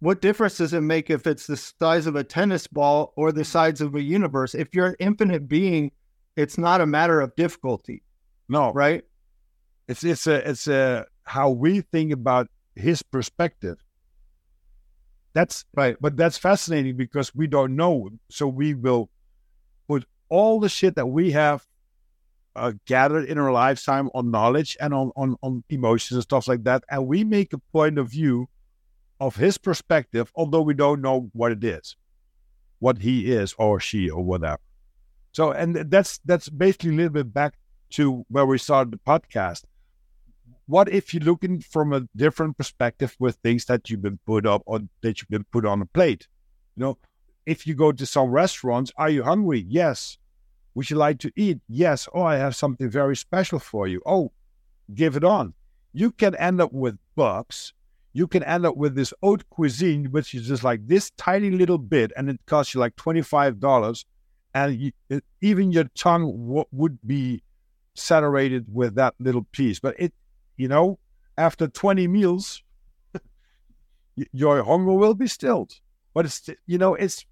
B: what difference does it make if it's the size of a tennis ball or the size of a universe? If you're an infinite being, it's not a matter of difficulty,
A: no,
B: right?
A: It's it's a it's a how we think about his perspective. That's
B: Right.
A: but that's fascinating because we don't know. So we will put all the shit that we have uh, gathered in our lifetime on knowledge and on, on on emotions and stuff like that, and we make a point of view of his perspective, although we don't know what it is, what he is or she or whatever. So, and that's that's basically a little bit back to where we started the podcast what if you're looking from a different perspective with things that you've been put up or that you've been put on a plate? You know, if you go to some restaurants, are you hungry? Yes. Would you like to eat? Yes. Oh, I have something very special for you. Oh, give it on. You can end up with bugs. You can end up with this haute cuisine, which is just like this tiny little bit, and it costs you like $25. And you, it, even your tongue w- would be saturated with that little piece. But it, you know, after 20 meals, your hunger will be stilled. But it's, you know, it's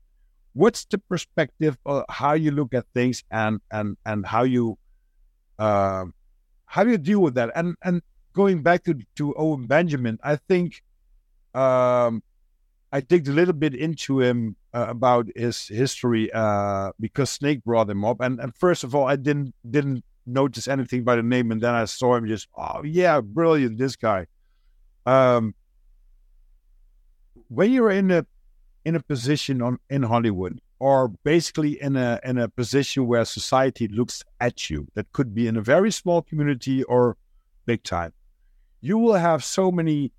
A: what's the perspective of how you look at things and and and how you uh, how do you deal with that? And and going back to to Owen Benjamin, I think um, I digged a little bit into him uh, about his history uh, because Snake brought him up. And and first of all, I didn't didn't notice anything by the name, and then I saw him just oh yeah, brilliant, this guy. Um, when you're in a in a position on in Hollywood, or basically in a in a position where society looks at you, that could be in a very small community or big time, you will have so many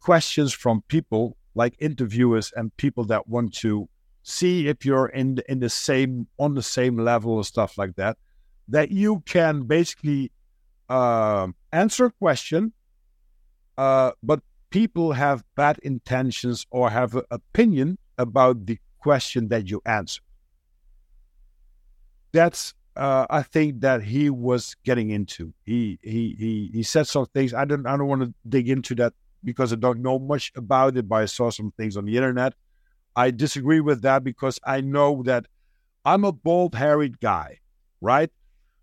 A: questions from people like interviewers and people that want to see if you're in in the same on the same level or stuff like that that you can basically uh, answer a question uh, but people have bad intentions or have an opinion about the question that you answer that's uh, I think that he was getting into. He he he he said some things. I don't I don't want to dig into that because I don't know much about it, but I saw some things on the internet. I disagree with that because I know that I'm a bald haired guy, right?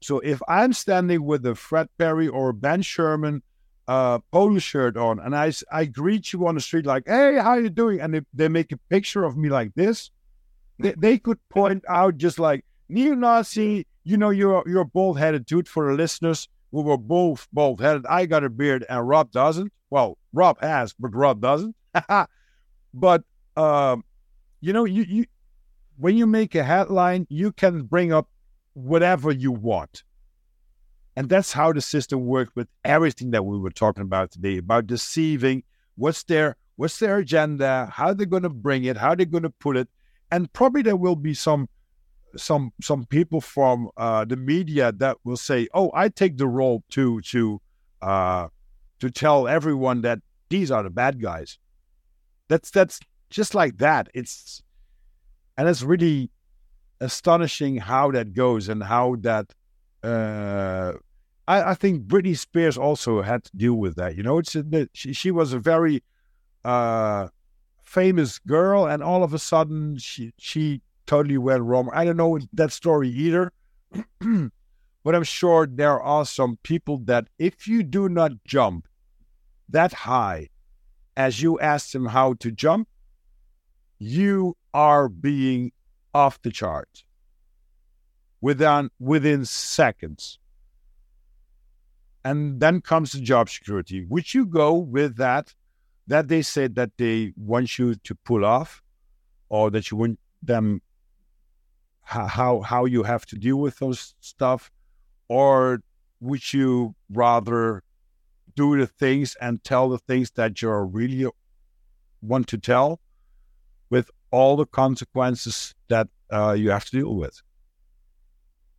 A: So if I'm standing with a Fred Perry or Ben Sherman uh, polo shirt on, and I I greet you on the street like, "Hey, how you doing?" and if they make a picture of me like this, they, they could point out just like neo-Nazi. You know, you're you're a bald-headed dude. For the listeners, we were both bald-headed. I got a beard, and Rob doesn't. Well, Rob has, but Rob doesn't. but um, you know, you you when you make a headline, you can bring up whatever you want. And that's how the system works with everything that we were talking about today about deceiving. What's their what's their agenda? How they're going to bring it? How they're going to put it? And probably there will be some some some people from uh, the media that will say, "Oh, I take the role to to uh, to tell everyone that these are the bad guys. That's that's just like that. It's and it's really astonishing how that goes and how that uh I, I think Britney Spears also had to deal with that. You know, it's a, she, she was a very uh famous girl and all of a sudden she she totally went wrong. I don't know that story either. but I'm sure there are some people that if you do not jump that high as you ask them how to jump, you are being off the chart within within seconds. And then comes the job security, which you go with that that they said that they want you to pull off or that you want them how how you have to deal with those stuff or would you rather do the things and tell the things that you really want to tell all the consequences that uh, you have to deal with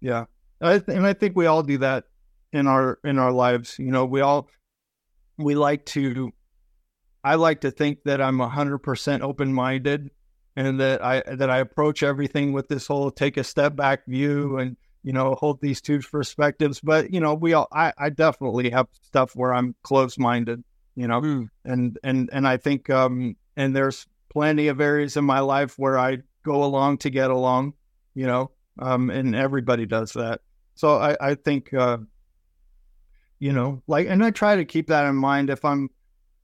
B: yeah I th- and i think we all do that in our in our lives you know we all we like to i like to think that i'm 100% open-minded and that i that i approach everything with this whole take a step back view and you know, hold these two perspectives. But you know, we all I, I definitely have stuff where I'm close minded, you know, mm. and and and I think um and there's plenty of areas in my life where I go along to get along, you know, um, and everybody does that. So I I think uh, you know, like, and I try to keep that in mind if I'm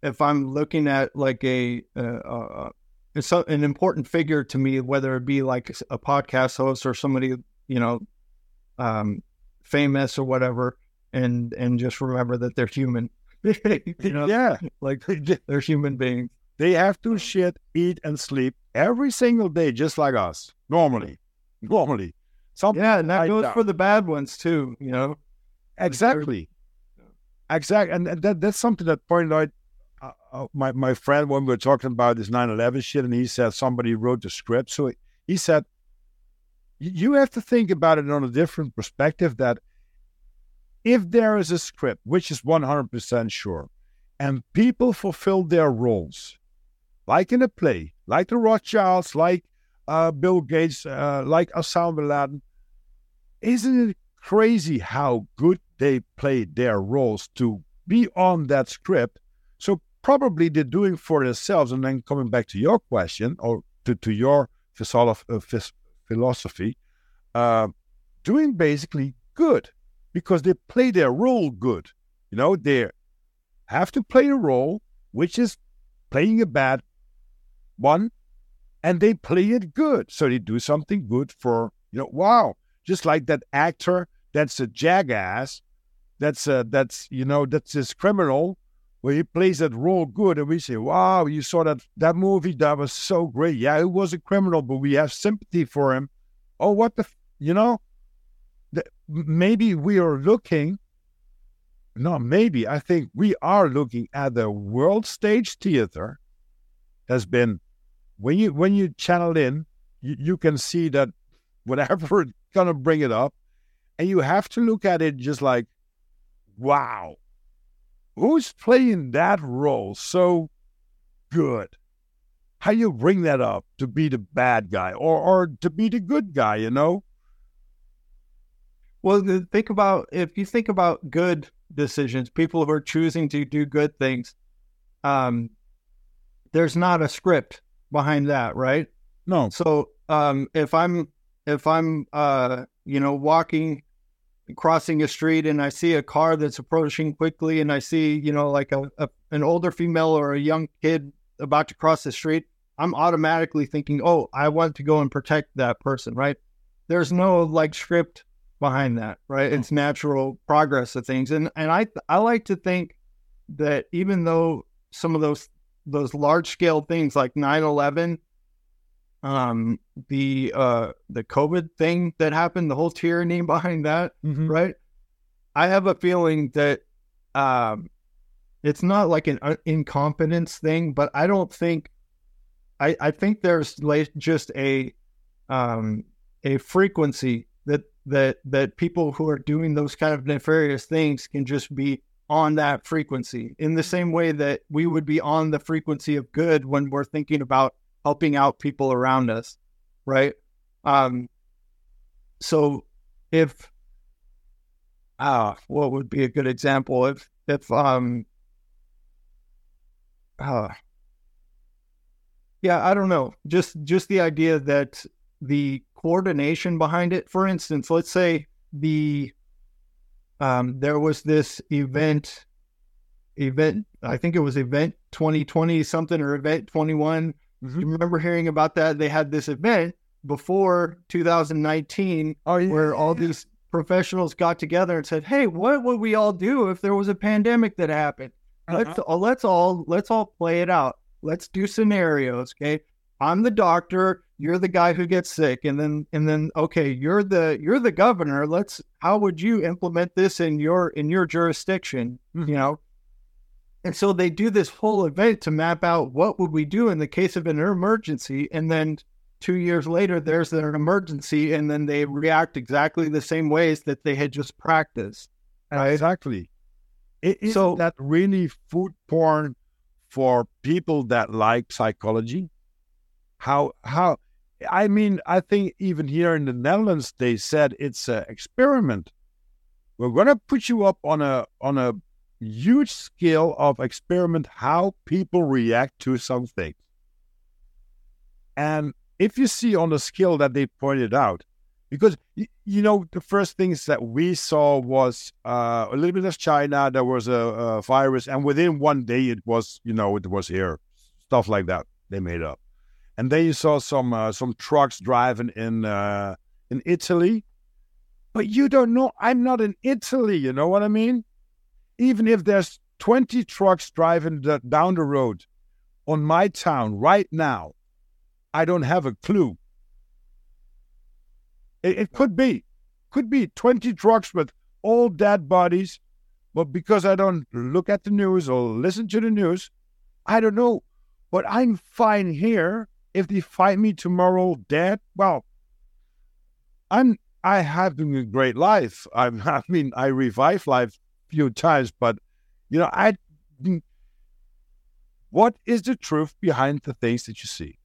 B: if I'm looking at like a uh, uh, it's an important figure to me, whether it be like a podcast host or somebody you know um, famous or whatever, and and just remember that they're human.
A: you know, yeah,
B: like they're human beings.
A: They have to shit, eat, and sleep every single day, just like us. Normally, normally.
B: Some yeah, and that goes for the bad ones too. You know,
A: exactly, exactly, and that that's something that pointed out uh, uh, my my friend when we were talking about this 9/11 shit, and he said somebody wrote the script. So he, he said you have to think about it on a different perspective that if there is a script, which is 100% sure, and people fulfill their roles, like in a play, like the Rothschilds, like uh, Bill Gates, uh, like Osama bin Laden, isn't it crazy how good they played their roles to be on that script? So probably they're doing for themselves. And then coming back to your question or to, to your philosophy, uh, philosophy, uh, doing basically good because they play their role good. You know, they have to play a role, which is playing a bad one, and they play it good. So they do something good for, you know, wow, just like that actor that's a jackass, that's a, that's, you know, that's this criminal where he plays that role good and we say, wow, you saw that, that movie, that was so great. Yeah, he was a criminal, but we have sympathy for him oh, what the, you know, the, maybe we are looking, no, maybe I think we are looking at the world stage theater has been, when you, when you channel in, you, you can see that whatever gonna bring it up, and you have to look at it just like, wow, who's playing that role so good? how you bring that up to be the bad guy or or to be the good guy, you know?
B: Well, think about if you think about good decisions, people who are choosing to do good things. Um, there's not a script behind that, right?
A: No.
B: So, um, if I'm if I'm uh, you know, walking crossing a street and I see a car that's approaching quickly and I see, you know, like a, a an older female or a young kid about to cross the street, I'm automatically thinking, oh, I want to go and protect that person, right? There's no like script behind that, right? It's natural progress of things. And and I I like to think that even though some of those those large scale things like 9-11, um, the uh the COVID thing that happened, the whole tyranny behind that, mm-hmm. right? I have a feeling that um it's not like an uh, incompetence thing, but I don't think I, I think there's like just a um, a frequency that that that people who are doing those kind of nefarious things can just be on that frequency in the same way that we would be on the frequency of good when we're thinking about helping out people around us, right? Um, so if ah, what would be a good example if if um uh yeah, I don't know. Just just the idea that the coordination behind it. For instance, let's say the um, there was this event event I think it was event 2020 something or event 21. Mm-hmm. You remember hearing about that? They had this event before 2019 oh, yeah, where all these professionals got together and said, "Hey, what would we all do if there was a pandemic that happened? Uh-huh. Let's uh, let's all let's all play it out. Let's do scenarios, okay? I'm the doctor, you're the guy who gets sick and then and then okay, you're the you're the governor. Let's how would you implement this in your in your jurisdiction, mm-hmm. you know? And so they do this whole event to map out what would we do in the case of an emergency and then two years later there's an emergency and then they react exactly the same ways that they had just practiced.
A: Right? Exactly. Is so that really food porn for people that like psychology? How how I mean, I think even here in the Netherlands they said it's an experiment. We're gonna put you up on a on a huge scale of experiment how people react to something. And if you see on the scale that they pointed out, because you know the first things that we saw was uh, a little bit of China. There was a, a, virus, and within one day it was you know it was here, stuff like that they made up. And then you saw some uh, some trucks driving in uh, in Italy, but you don't know. I'm not in Italy. You know what I mean? Even if there's 20 trucks driving the, down the road on my town right now, I don't have a clue it, it could be, could be 20 trucks with all dead bodies. But because I don't look at the news or listen to the news, I don't know. But I'm fine here. If they find me tomorrow dead, well, I'm I have been a great life. I, I mean, I revive life a few times, but you know, I. What is the truth behind the things that you see?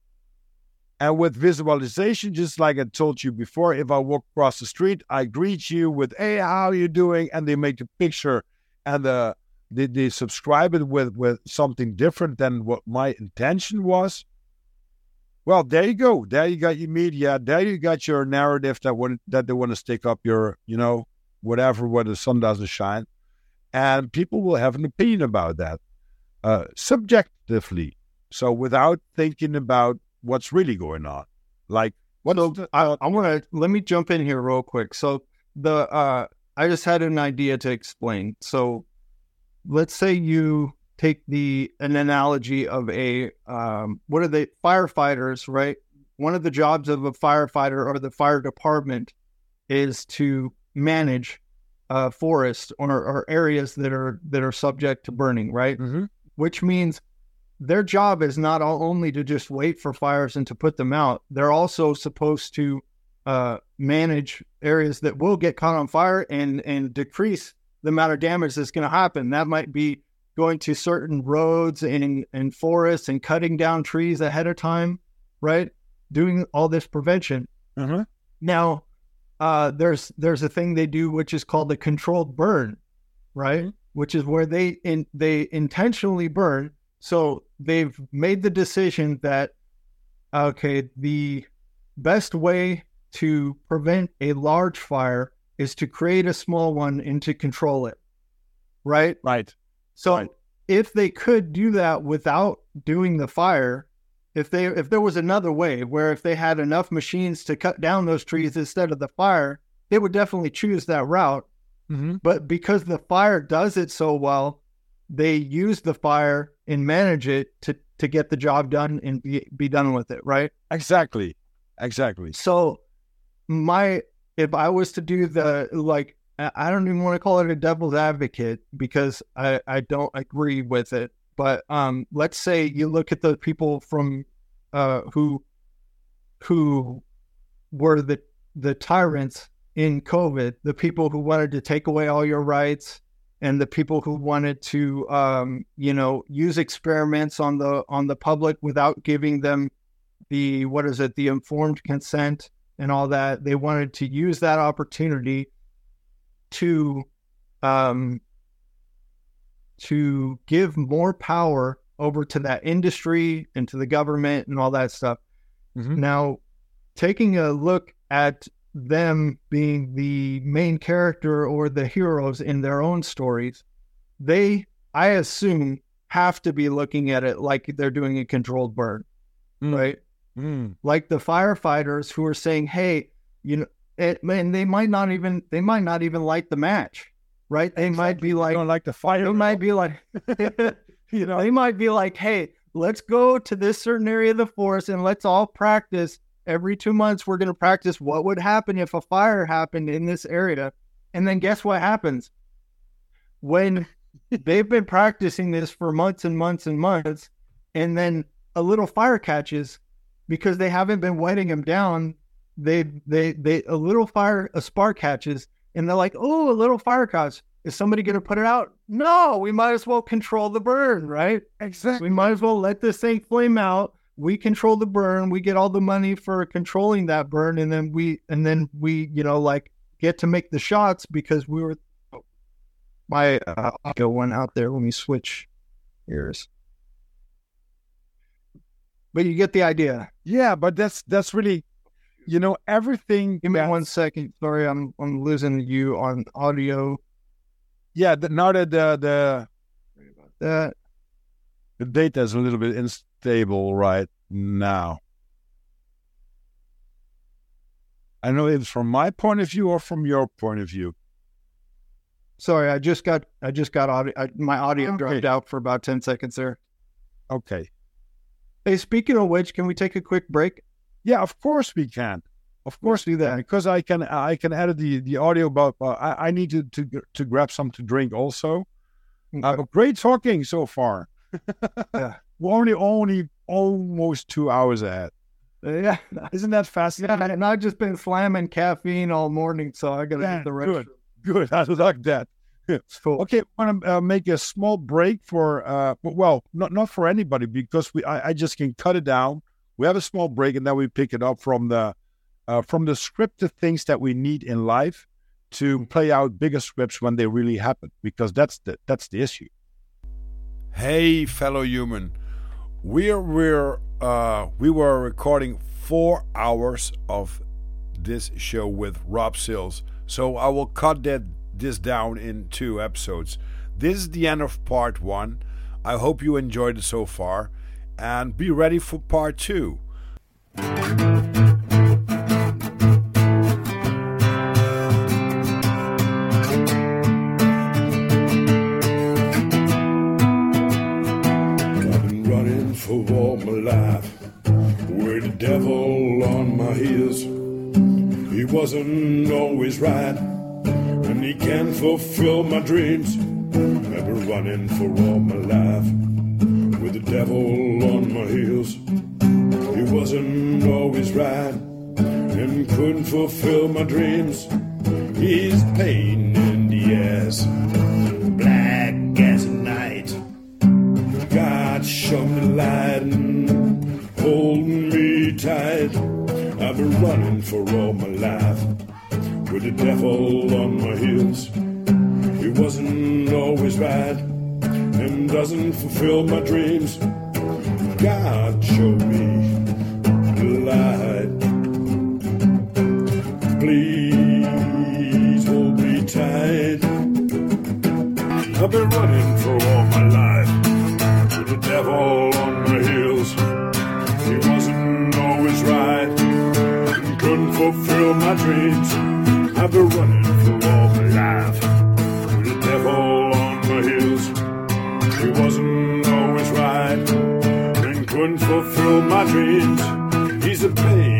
A: And with visualization, just like I told you before, if I walk across the street, I greet you with, hey, how are you doing? And they make a picture and uh, they, they subscribe it with, with something different than what my intention was. Well, there you go. There you got your media. There you got your narrative that want, that they want to stick up your, you know, whatever, where the sun doesn't shine. And people will have an opinion about that uh, subjectively. So without thinking about what's really going on. Like,
B: what? So the, I, I want to let me jump in here real quick. So the uh, I just had an idea to explain. So let's say you take the an analogy of a um, what are they firefighters, right? One of the jobs of a firefighter or the fire department is to manage uh, forest or, or, areas that are that are subject to burning, right? Mm-hmm. Which means their job is not only to just wait for fires and to put them out, they're also supposed to uh, manage areas that will get caught on fire and, and decrease the amount of damage that's going to happen. That might be going to certain roads and, and forests and cutting down trees ahead of time, right? Doing all this prevention. Uh-huh. Now, uh, there's there's a thing they do which is called the controlled burn, right? Mm-hmm. Which is where they in, they intentionally burn so they've made the decision that, okay, the best way to prevent a large fire is to create a small one and to control it. Right?
A: Right.
B: So
A: right.
B: if they could do that without doing the fire, if they if there was another way where if they had enough machines to cut down those trees instead of the fire, they would definitely choose that route. Mm-hmm. But because the fire does it so well, they use the fire and manage it to to get the job done and be, be done with it right
A: exactly exactly
B: so my if i was to do the like i don't even want to call it a devil's advocate because i i don't agree with it but um let's say you look at the people from uh who who were the the tyrants in covid the people who wanted to take away all your rights and the people who wanted to, um, you know, use experiments on the on the public without giving them the what is it, the informed consent and all that. They wanted to use that opportunity to um, to give more power over to that industry and to the government and all that stuff. Mm-hmm. Now, taking a look at them being the main character or the heroes in their own stories, they, I assume, have to be looking at it like they're doing a controlled burn, mm. right? Mm. Like the firefighters who are saying, "Hey, you know," it, and they might not even they might not even light the match, right? They might be like,
A: "Don't like the fire."
B: They might be like, you know, they might be like, "Hey, let's go to this certain area of the forest and let's all practice every two months we're going to practice what would happen if a fire happened in this area. And then guess what happens? When they've been practicing this for months and months and months, and then a little fire catches because they haven't been wetting them down. They, they, they, a little fire, a spark catches, and they're like, oh, a little fire catch. Is somebody going to put it out? No, we might as well control the burn, right?
A: Exactly.
B: We might as well let this thing flame out we control the burn we get all the money for controlling that burn and then we and then we you know like get to make the shots because we were my uh, audio went out there when we switch ears but you get the idea
A: yeah but that's that's really you know everything
B: give me one second sorry i'm i'm losing you on audio
A: yeah the, now that the the
B: that
A: the data is a little bit unstable right now. I know it's from my point of view or from your point of view.
B: Sorry, I just got I just got audio. I, my audio okay. dropped out for about ten seconds there.
A: Okay.
B: Hey, speaking of which, can we take a quick break?
A: Yeah, of course we can. Of course, do that because I can I can edit the the audio, but uh, I, I need to, to to grab some to drink also. Uh, great talking so far. yeah. We're only only almost two hours ahead.
B: Yeah,
A: isn't that fascinating?
B: Yeah, and I've just been slamming caffeine all morning, so I got to get the rest.
A: Good, good. I like that. Cool. Okay, I want to uh, make a small break for, uh, well, not not for anybody because we I, I, just can cut it down. We have a small break and then we pick it up from the uh, from the scripted things that we need in life to play out bigger scripts when they really happen because that's the that's the issue. Hey, fellow human we were uh, we were recording four hours of this show with Rob Sills, so I will cut that this down in two episodes. This is the end of part one. I hope you enjoyed it so far, and be ready for part two. I've been running for all my life, with the devil on my heels. He wasn't always right, and he can't fulfill my dreams. I've been running for all my life with the devil on my heels. He wasn't always right and couldn't fulfill my dreams. He's pain in the ass, black as night. God show me light and hold me tight. I've been running for all my life with the devil on my heels. He wasn't always right and doesn't fulfill my dreams. God showed me the light. Please hold me tight. I've been running for all my life with the devil on my heels He wasn't always right couldn't fulfill my dreams. I've been running for all my life couldn't fulfill my dreams. He's a pain